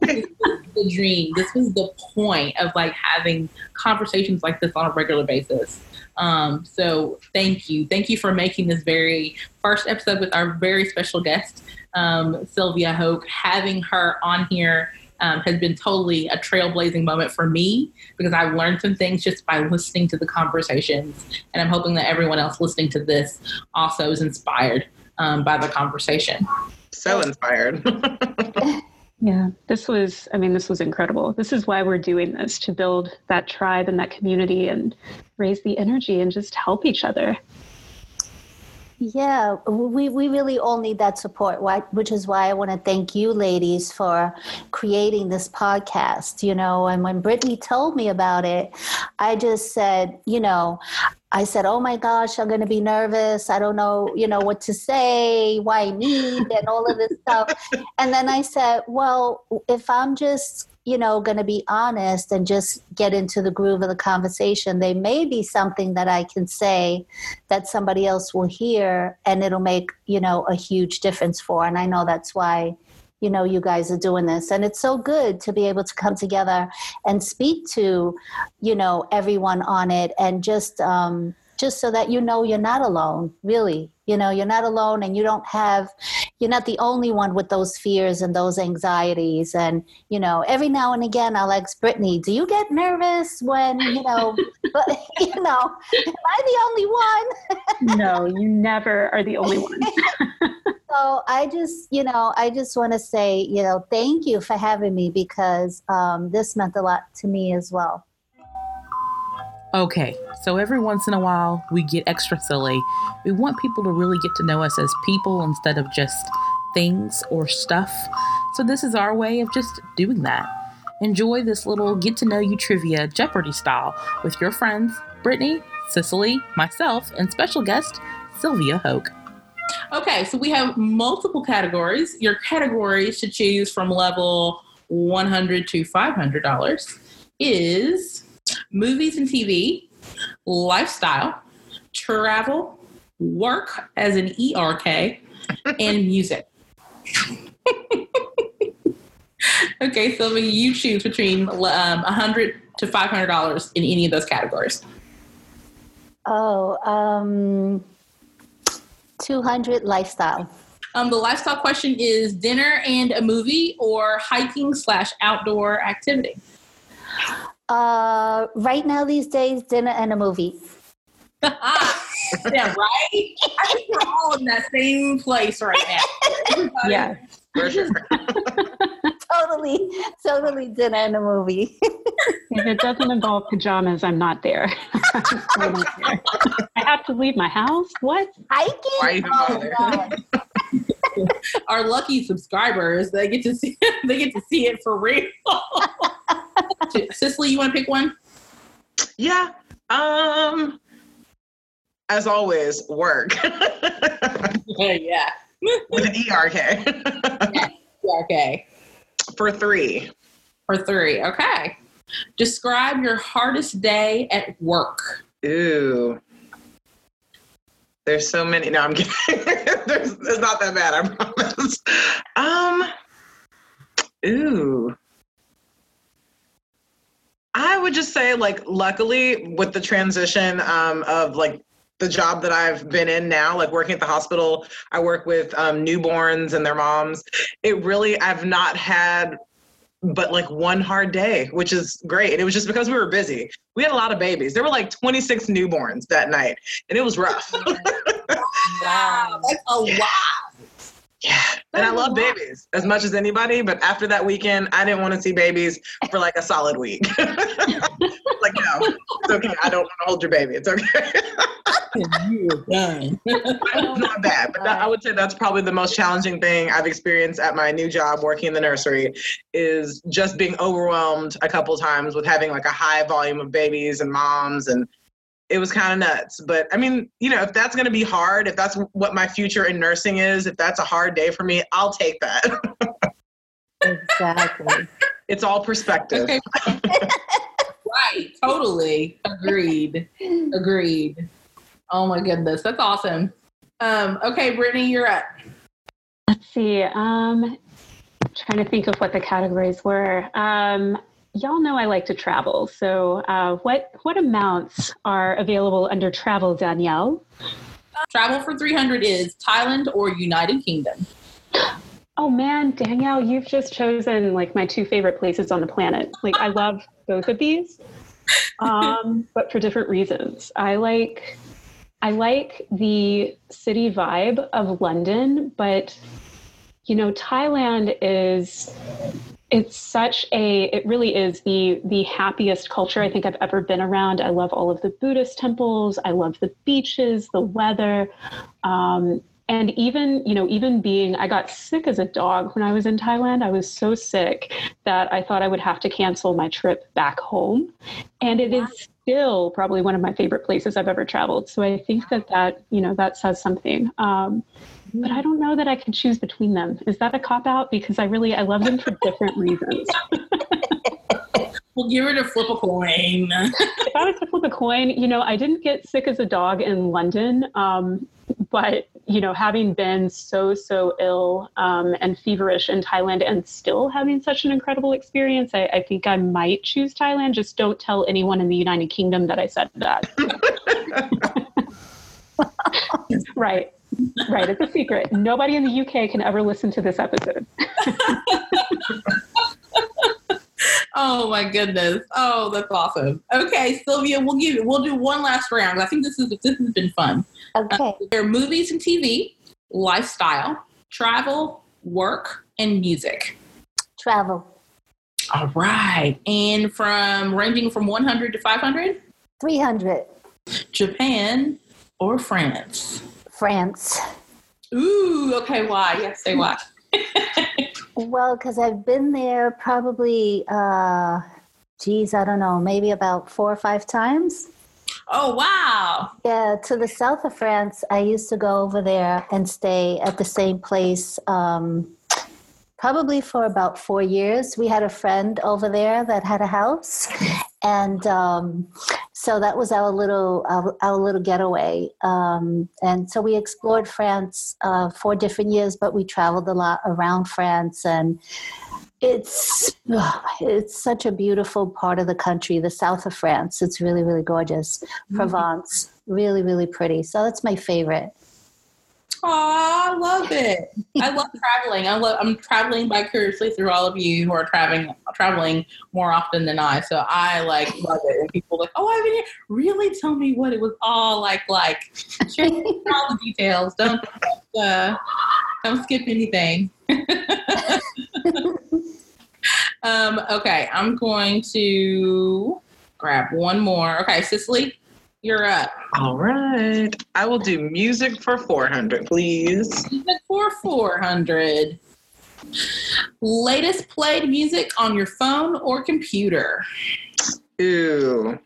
the dream. This was the point of like having conversations like this on a regular basis. Um, so thank you, thank you for making this very first episode with our very special guest, um, Sylvia Hoke. Having her on here um, has been totally a trailblazing moment for me because I've learned some things just by listening to the conversations. And I'm hoping that everyone else listening to this also is inspired um, by the conversation. So inspired. yeah, this was, I mean, this was incredible. This is why we're doing this to build that tribe and that community and raise the energy and just help each other. Yeah, we, we really all need that support, which is why I want to thank you, ladies, for creating this podcast. You know, and when Brittany told me about it, I just said, you know, I said, "Oh my gosh, I'm going to be nervous. I don't know, you know, what to say, why me, and all of this stuff." And then I said, "Well, if I'm just you know, going to be honest and just get into the groove of the conversation, they may be something that I can say that somebody else will hear and it'll make, you know, a huge difference for. And I know that's why, you know, you guys are doing this. And it's so good to be able to come together and speak to, you know, everyone on it and just, um, just so that you know you're not alone, really. You know, you're not alone and you don't have, you're not the only one with those fears and those anxieties. And, you know, every now and again, I'll ask Brittany, do you get nervous when, you know, but, you know, am I the only one? no, you never are the only one. so I just, you know, I just want to say, you know, thank you for having me because um, this meant a lot to me as well. Okay, so every once in a while we get extra silly. We want people to really get to know us as people instead of just things or stuff. So this is our way of just doing that. Enjoy this little get to know you trivia Jeopardy style with your friends Brittany, Cicely, myself, and special guest Sylvia Hoke. Okay, so we have multiple categories. Your categories to choose from level 100 to $500 is movies and TV, lifestyle, travel, work as an ERK, and music. okay, so you choose between um, 100 to $500 in any of those categories. Oh, um, 200 lifestyle. Um, the lifestyle question is dinner and a movie or hiking slash outdoor activity. Uh, right now, these days, dinner and a movie. yeah, right. I think we're all in that same place right now. yeah, for sure. totally, totally dinner and a movie. if it doesn't involve pajamas, I'm not there. I have to leave my house. What? Hiking? Oh, Our lucky subscribers, they get to see they get to see it for real. Cicely, you want to pick one? Yeah. Um. As always, work. yeah. With an ERK. yeah, ERK. For three. For three. Okay. Describe your hardest day at work. Ooh. There's so many. No, I'm kidding. there's, it's not that bad, I promise. Um. Ooh. I would just say, like, luckily with the transition um, of like the job that I've been in now, like working at the hospital, I work with um, newborns and their moms. It really, I've not had but like one hard day, which is great. It was just because we were busy. We had a lot of babies. There were like 26 newborns that night, and it was rough. wow, that's a lot. Yeah. And I love babies as much as anybody, but after that weekend, I didn't want to see babies for like a solid week. like, no, it's okay. I don't want to hold your baby. It's okay. You're done. not bad, but that, I would say that's probably the most challenging thing I've experienced at my new job working in the nursery is just being overwhelmed a couple times with having like a high volume of babies and moms and it was kind of nuts. But I mean, you know, if that's going to be hard, if that's what my future in nursing is, if that's a hard day for me, I'll take that. exactly. It's all perspective. Okay. right. Totally. Agreed. Agreed. Oh my goodness. That's awesome. Um, okay, Brittany, you're up. Let's see. Um, trying to think of what the categories were. Um, y'all know I like to travel. So, uh, what what amounts are available under travel, Danielle? Travel for 300 is Thailand or United Kingdom. Oh man, Danielle, you've just chosen like my two favorite places on the planet. Like I love both of these, um, but for different reasons. I like I like the city vibe of London, but you know, Thailand is it's such a it really is the the happiest culture I think I've ever been around. I love all of the Buddhist temples. I love the beaches, the weather. Um, and even you know even being i got sick as a dog when i was in thailand i was so sick that i thought i would have to cancel my trip back home and it is still probably one of my favorite places i've ever traveled. So i think that that you know that says something. Um, but i don't know that i can choose between them. Is that a cop out? Because i really i love them for different reasons. We'll give her to flip a coin. if I was to flip a coin, you know, I didn't get sick as a dog in London, um, but you know, having been so so ill um, and feverish in Thailand, and still having such an incredible experience, I, I, think I might choose Thailand. Just don't tell anyone in the United Kingdom that I said that. right. Right, it's a secret. Nobody in the UK can ever listen to this episode. oh my goodness. Oh, that's awesome. Okay, Sylvia, we'll give we'll do one last round. I think this is this has been fun. Okay. Uh, there are movies and TV, lifestyle, travel, work, and music. Travel. All right. And from ranging from 100 to 500? 300. Japan or France? France. Ooh, okay. Why? Yes, say why. well, because I've been there probably, uh, geez, I don't know, maybe about four or five times. Oh, wow. Yeah, to the south of France. I used to go over there and stay at the same place um, probably for about four years. We had a friend over there that had a house. And um, so that was our little our, our little getaway. Um, and so we explored France uh, for different years, but we traveled a lot around France and it's it's such a beautiful part of the country, the south of France. It's really really gorgeous. Mm-hmm. Provence, really really pretty. So that's my favorite. I love it. I love traveling. I love I'm traveling vicariously through all of you who are traveling traveling more often than I. So I like love it. And people like, oh, I've been here. Really tell me what it was all like. Like, share all the details. Don't uh, don't skip anything. um, okay, I'm going to grab one more. Okay, Cicely, you're up. All right. I will do music for 400, please. Music for 400. Latest played music on your phone or computer? Ooh.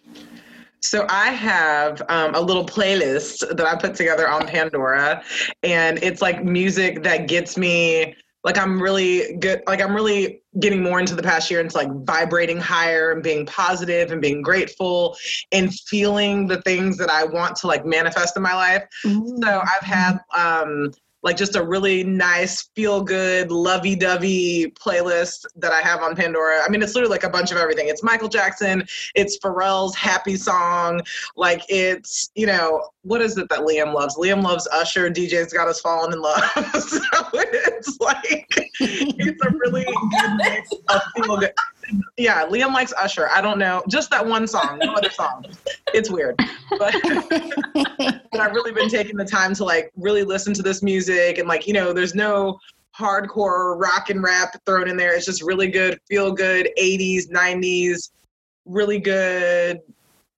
So I have um, a little playlist that I put together on Pandora, and it's like music that gets me like I'm really good. Like I'm really getting more into the past year into like vibrating higher and being positive and being grateful and feeling the things that I want to like manifest in my life. Mm-hmm. So I've had um, like just a really nice, feel good, lovey dovey playlist that I have on Pandora. I mean, it's literally like a bunch of everything. It's Michael Jackson, it's Pharrell's happy song, like it's, you know, what is it that Liam loves? Liam loves Usher, DJ's got us falling in love. so it's like, it's a really good mix of feel good yeah, Liam likes Usher. I don't know, just that one song, no other song. It's weird, but, but I've really been taking the time to like really listen to this music and like you know, there's no hardcore rock and rap thrown in there. It's just really good, feel good, 80s, 90s, really good,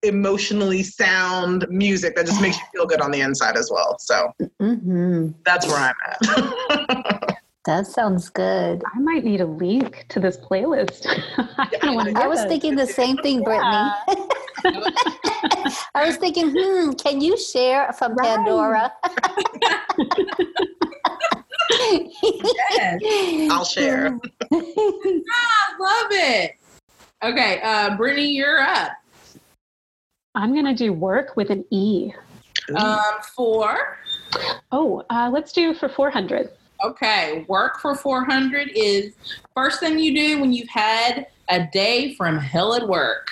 emotionally sound music that just makes you feel good on the inside as well. So mm-hmm. that's where I'm at. That sounds good. I might need a link to this playlist. I, I was thinking the same thing, Brittany. I was thinking, hmm, can you share from right. Pandora? yes. I'll share. ah, love it. Okay, uh, Brittany, you're up. I'm going to do work with an E. Um, four. Oh, uh, let's do for 400. Okay, work for 400 is first thing you do when you've had a day from hell at work.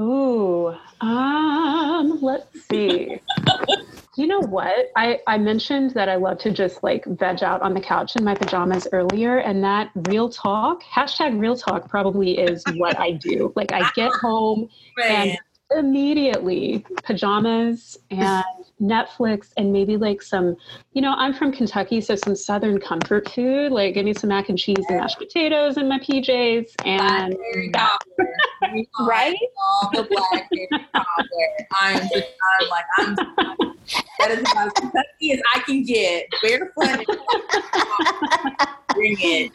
Ooh, um, let's see. you know what? I, I mentioned that I love to just like veg out on the couch in my pajamas earlier, and that real talk, hashtag real talk, probably is what I do. Like, I get home Man. and immediately pajamas and Netflix and maybe like some, you know, I'm from Kentucky, so some Southern comfort food. Like, give me some mac and cheese and mashed potatoes in my PJs, and right? All the black I'm just, I'm like, I'm. That is about as Kentucky as I can get. Barefoot. Bring it.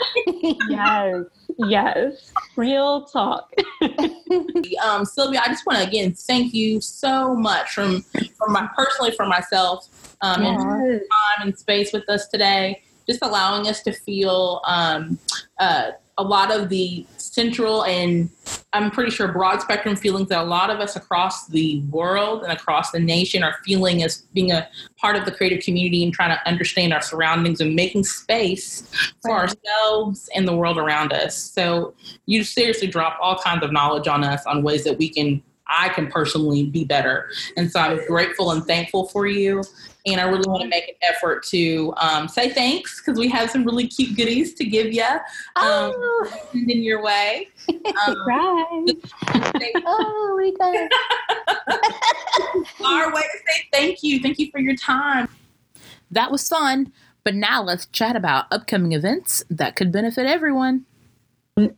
Yes. Yes. Real talk. um, Sylvia, I just want to again thank you so much from from my personally for myself um, and time and space with us today. Just allowing us to feel um, uh, a lot of the central and I'm pretty sure broad spectrum feelings that a lot of us across the world and across the nation are feeling as being a part of the creative community and trying to understand our surroundings and making space for right. ourselves and the world around us. So you seriously drop all kinds of knowledge on us on ways that we can I can personally be better. And so I'm grateful and thankful for you. And I really want to make an effort to um, say thanks because we have some really cute goodies to give you um, oh. in your way. Um, right. oh, we got it. Our way to say thank you. Thank you for your time. That was fun. But now let's chat about upcoming events that could benefit everyone.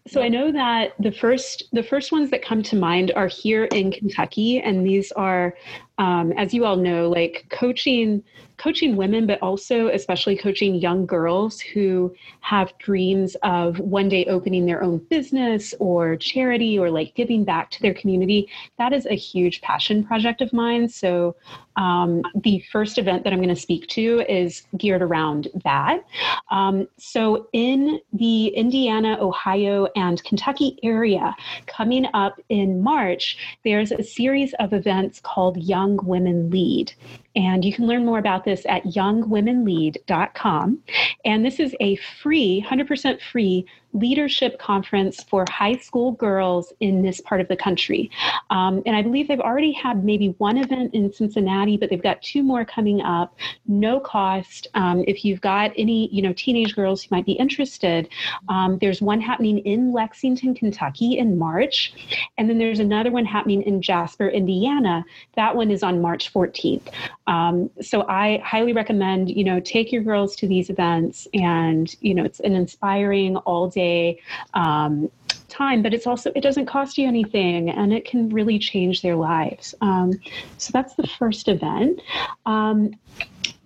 So I know that the first the first ones that come to mind are here in Kentucky, and these are, um, as you all know, like coaching coaching women, but also especially coaching young girls who have dreams of one day opening their own business or charity or like giving back to their community. That is a huge passion project of mine. So um, the first event that I'm going to speak to is geared around that. Um, so, in the Indiana, Ohio, and Kentucky area, coming up in March, there's a series of events called Young Women Lead. And you can learn more about this at youngwomenlead.com. And this is a free, 100% free leadership conference for high school girls in this part of the country. Um, and I believe they've already had maybe one event in Cincinnati, but they've got two more coming up, no cost. Um, if you've got any, you know, teenage girls who might be interested, um, there's one happening in Lexington, Kentucky in March. And then there's another one happening in Jasper, Indiana. That one is on March 14th. Um, so I highly recommend, you know, take your girls to these events and, you know, it's an inspiring all day day um, time, but it's also, it doesn't cost you anything and it can really change their lives. Um, so that's the first event. Um,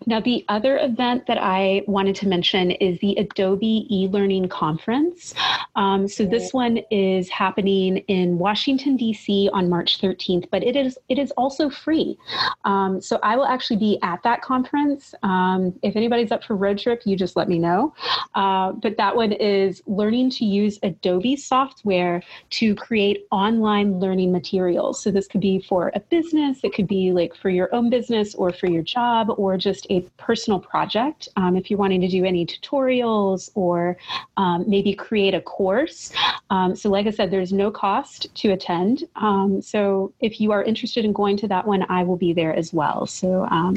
now, the other event that I wanted to mention is the Adobe e-learning conference. Um, so this one is happening in Washington D.C. on March 13th, but it is it is also free. Um, so I will actually be at that conference. Um, if anybody's up for road trip, you just let me know. Uh, but that one is learning to use Adobe software to create online learning materials. So this could be for a business, it could be like for your own business or for your job or just a personal project. Um, if you're wanting to do any tutorials or um, maybe create a course. Um, so, like I said, there's no cost to attend. Um, so, if you are interested in going to that one, I will be there as well. So, um,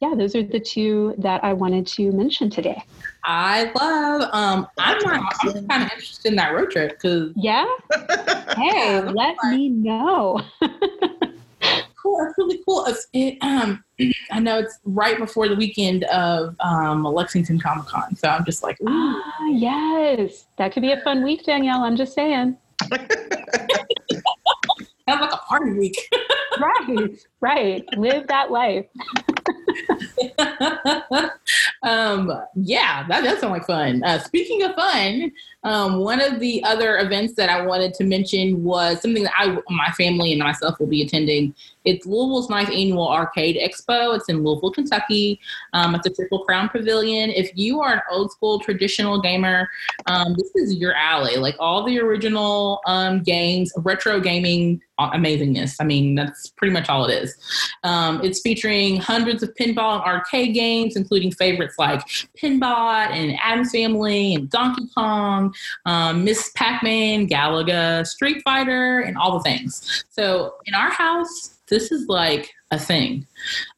yeah, those are the two that I wanted to mention today. I love. Um, I'm, not, I'm kind of interested in that road trip because. Yeah. hey, let me know. cool. That's really cool. It, um, I know it's right before the weekend of um, Lexington Comic Con, so I'm just like, ah, yes, that could be a fun week, Danielle. I'm just saying. Sounds like a party week. right, right. Live that life. um, yeah, that does sound like fun. Uh, speaking of fun, um, one of the other events that I wanted to mention was something that I, my family and myself will be attending. It's Louisville's ninth annual Arcade Expo. It's in Louisville, Kentucky. Um, at the Triple Crown Pavilion. If you are an old school traditional gamer, um, this is your alley. Like all the original um, games, retro gaming amazingness. I mean, that's pretty much all it is. Um, it's featuring hundreds of pinball and arcade games, including favorites like Pinbot and Addams Family and Donkey Kong, um, Miss Pac Man, Galaga, Street Fighter, and all the things. So in our house, this is like a thing.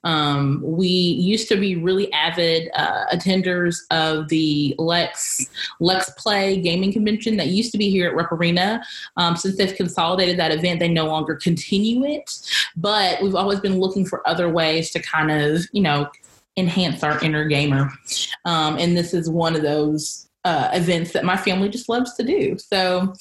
Um, we used to be really avid uh, attenders of the Lex Lex Play gaming convention that used to be here at Rupp Arena. Um, since they've consolidated that event, they no longer continue it. But we've always been looking for other ways to kind of, you know, enhance our inner gamer. Um, and this is one of those uh, events that my family just loves to do. So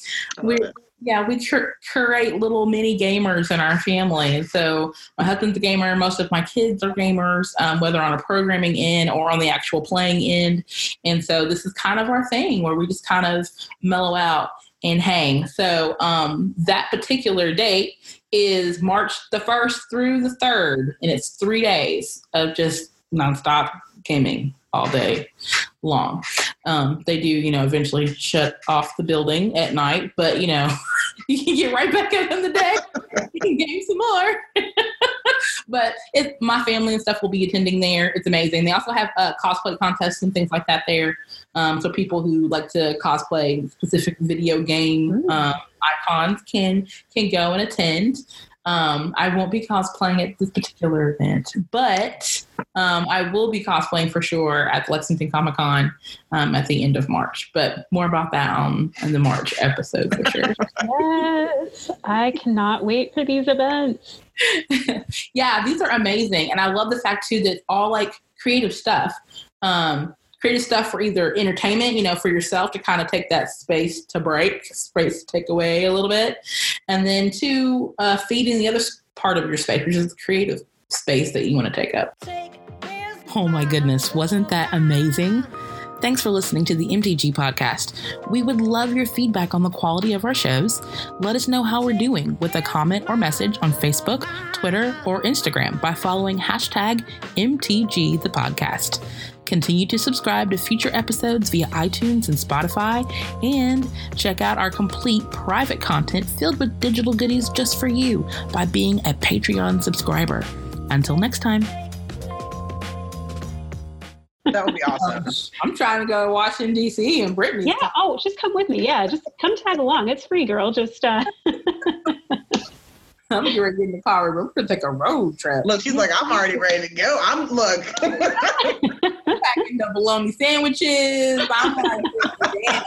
we're yeah, we cur- curate little mini gamers in our family. So my husband's a gamer. Most of my kids are gamers, um, whether on a programming end or on the actual playing end. And so this is kind of our thing where we just kind of mellow out and hang. So um, that particular date is March the 1st through the 3rd, and it's three days of just nonstop gaming all day long. Um, they do, you know, eventually shut off the building at night, but you know, you can get right back up in the day. you can game some more. but it, my family and stuff will be attending there. It's amazing. They also have uh, cosplay contests and things like that there. Um, so people who like to cosplay specific video game uh, icons can can go and attend. Um, I won't be cosplaying at this particular event, but um, I will be cosplaying for sure at Lexington Comic Con um, at the end of March. But more about that on in the March episode for sure. yes, I cannot wait for these events. yeah, these are amazing, and I love the fact too that all like creative stuff. Um, creative stuff for either entertainment, you know, for yourself to kind of take that space to break, space to take away a little bit, and then to uh, feeding the other part of your space, which is the creative space that you want to take up. Oh my goodness, wasn't that amazing? Thanks for listening to the MTG podcast. We would love your feedback on the quality of our shows. Let us know how we're doing with a comment or message on Facebook, Twitter, or Instagram by following hashtag MTG the podcast. Continue to subscribe to future episodes via iTunes and Spotify, and check out our complete private content filled with digital goodies just for you by being a Patreon subscriber. Until next time. That would be awesome. I'm trying to go to Washington D.C. and Brittany. Yeah. Oh, just come with me. Yeah, just come tag along. It's free, girl. Just. uh I'm ready to get in the car. We're gonna take a road trip. Look, she's like, I'm already ready to go. I'm look. packing the bologna sandwiches. I'm like, damn.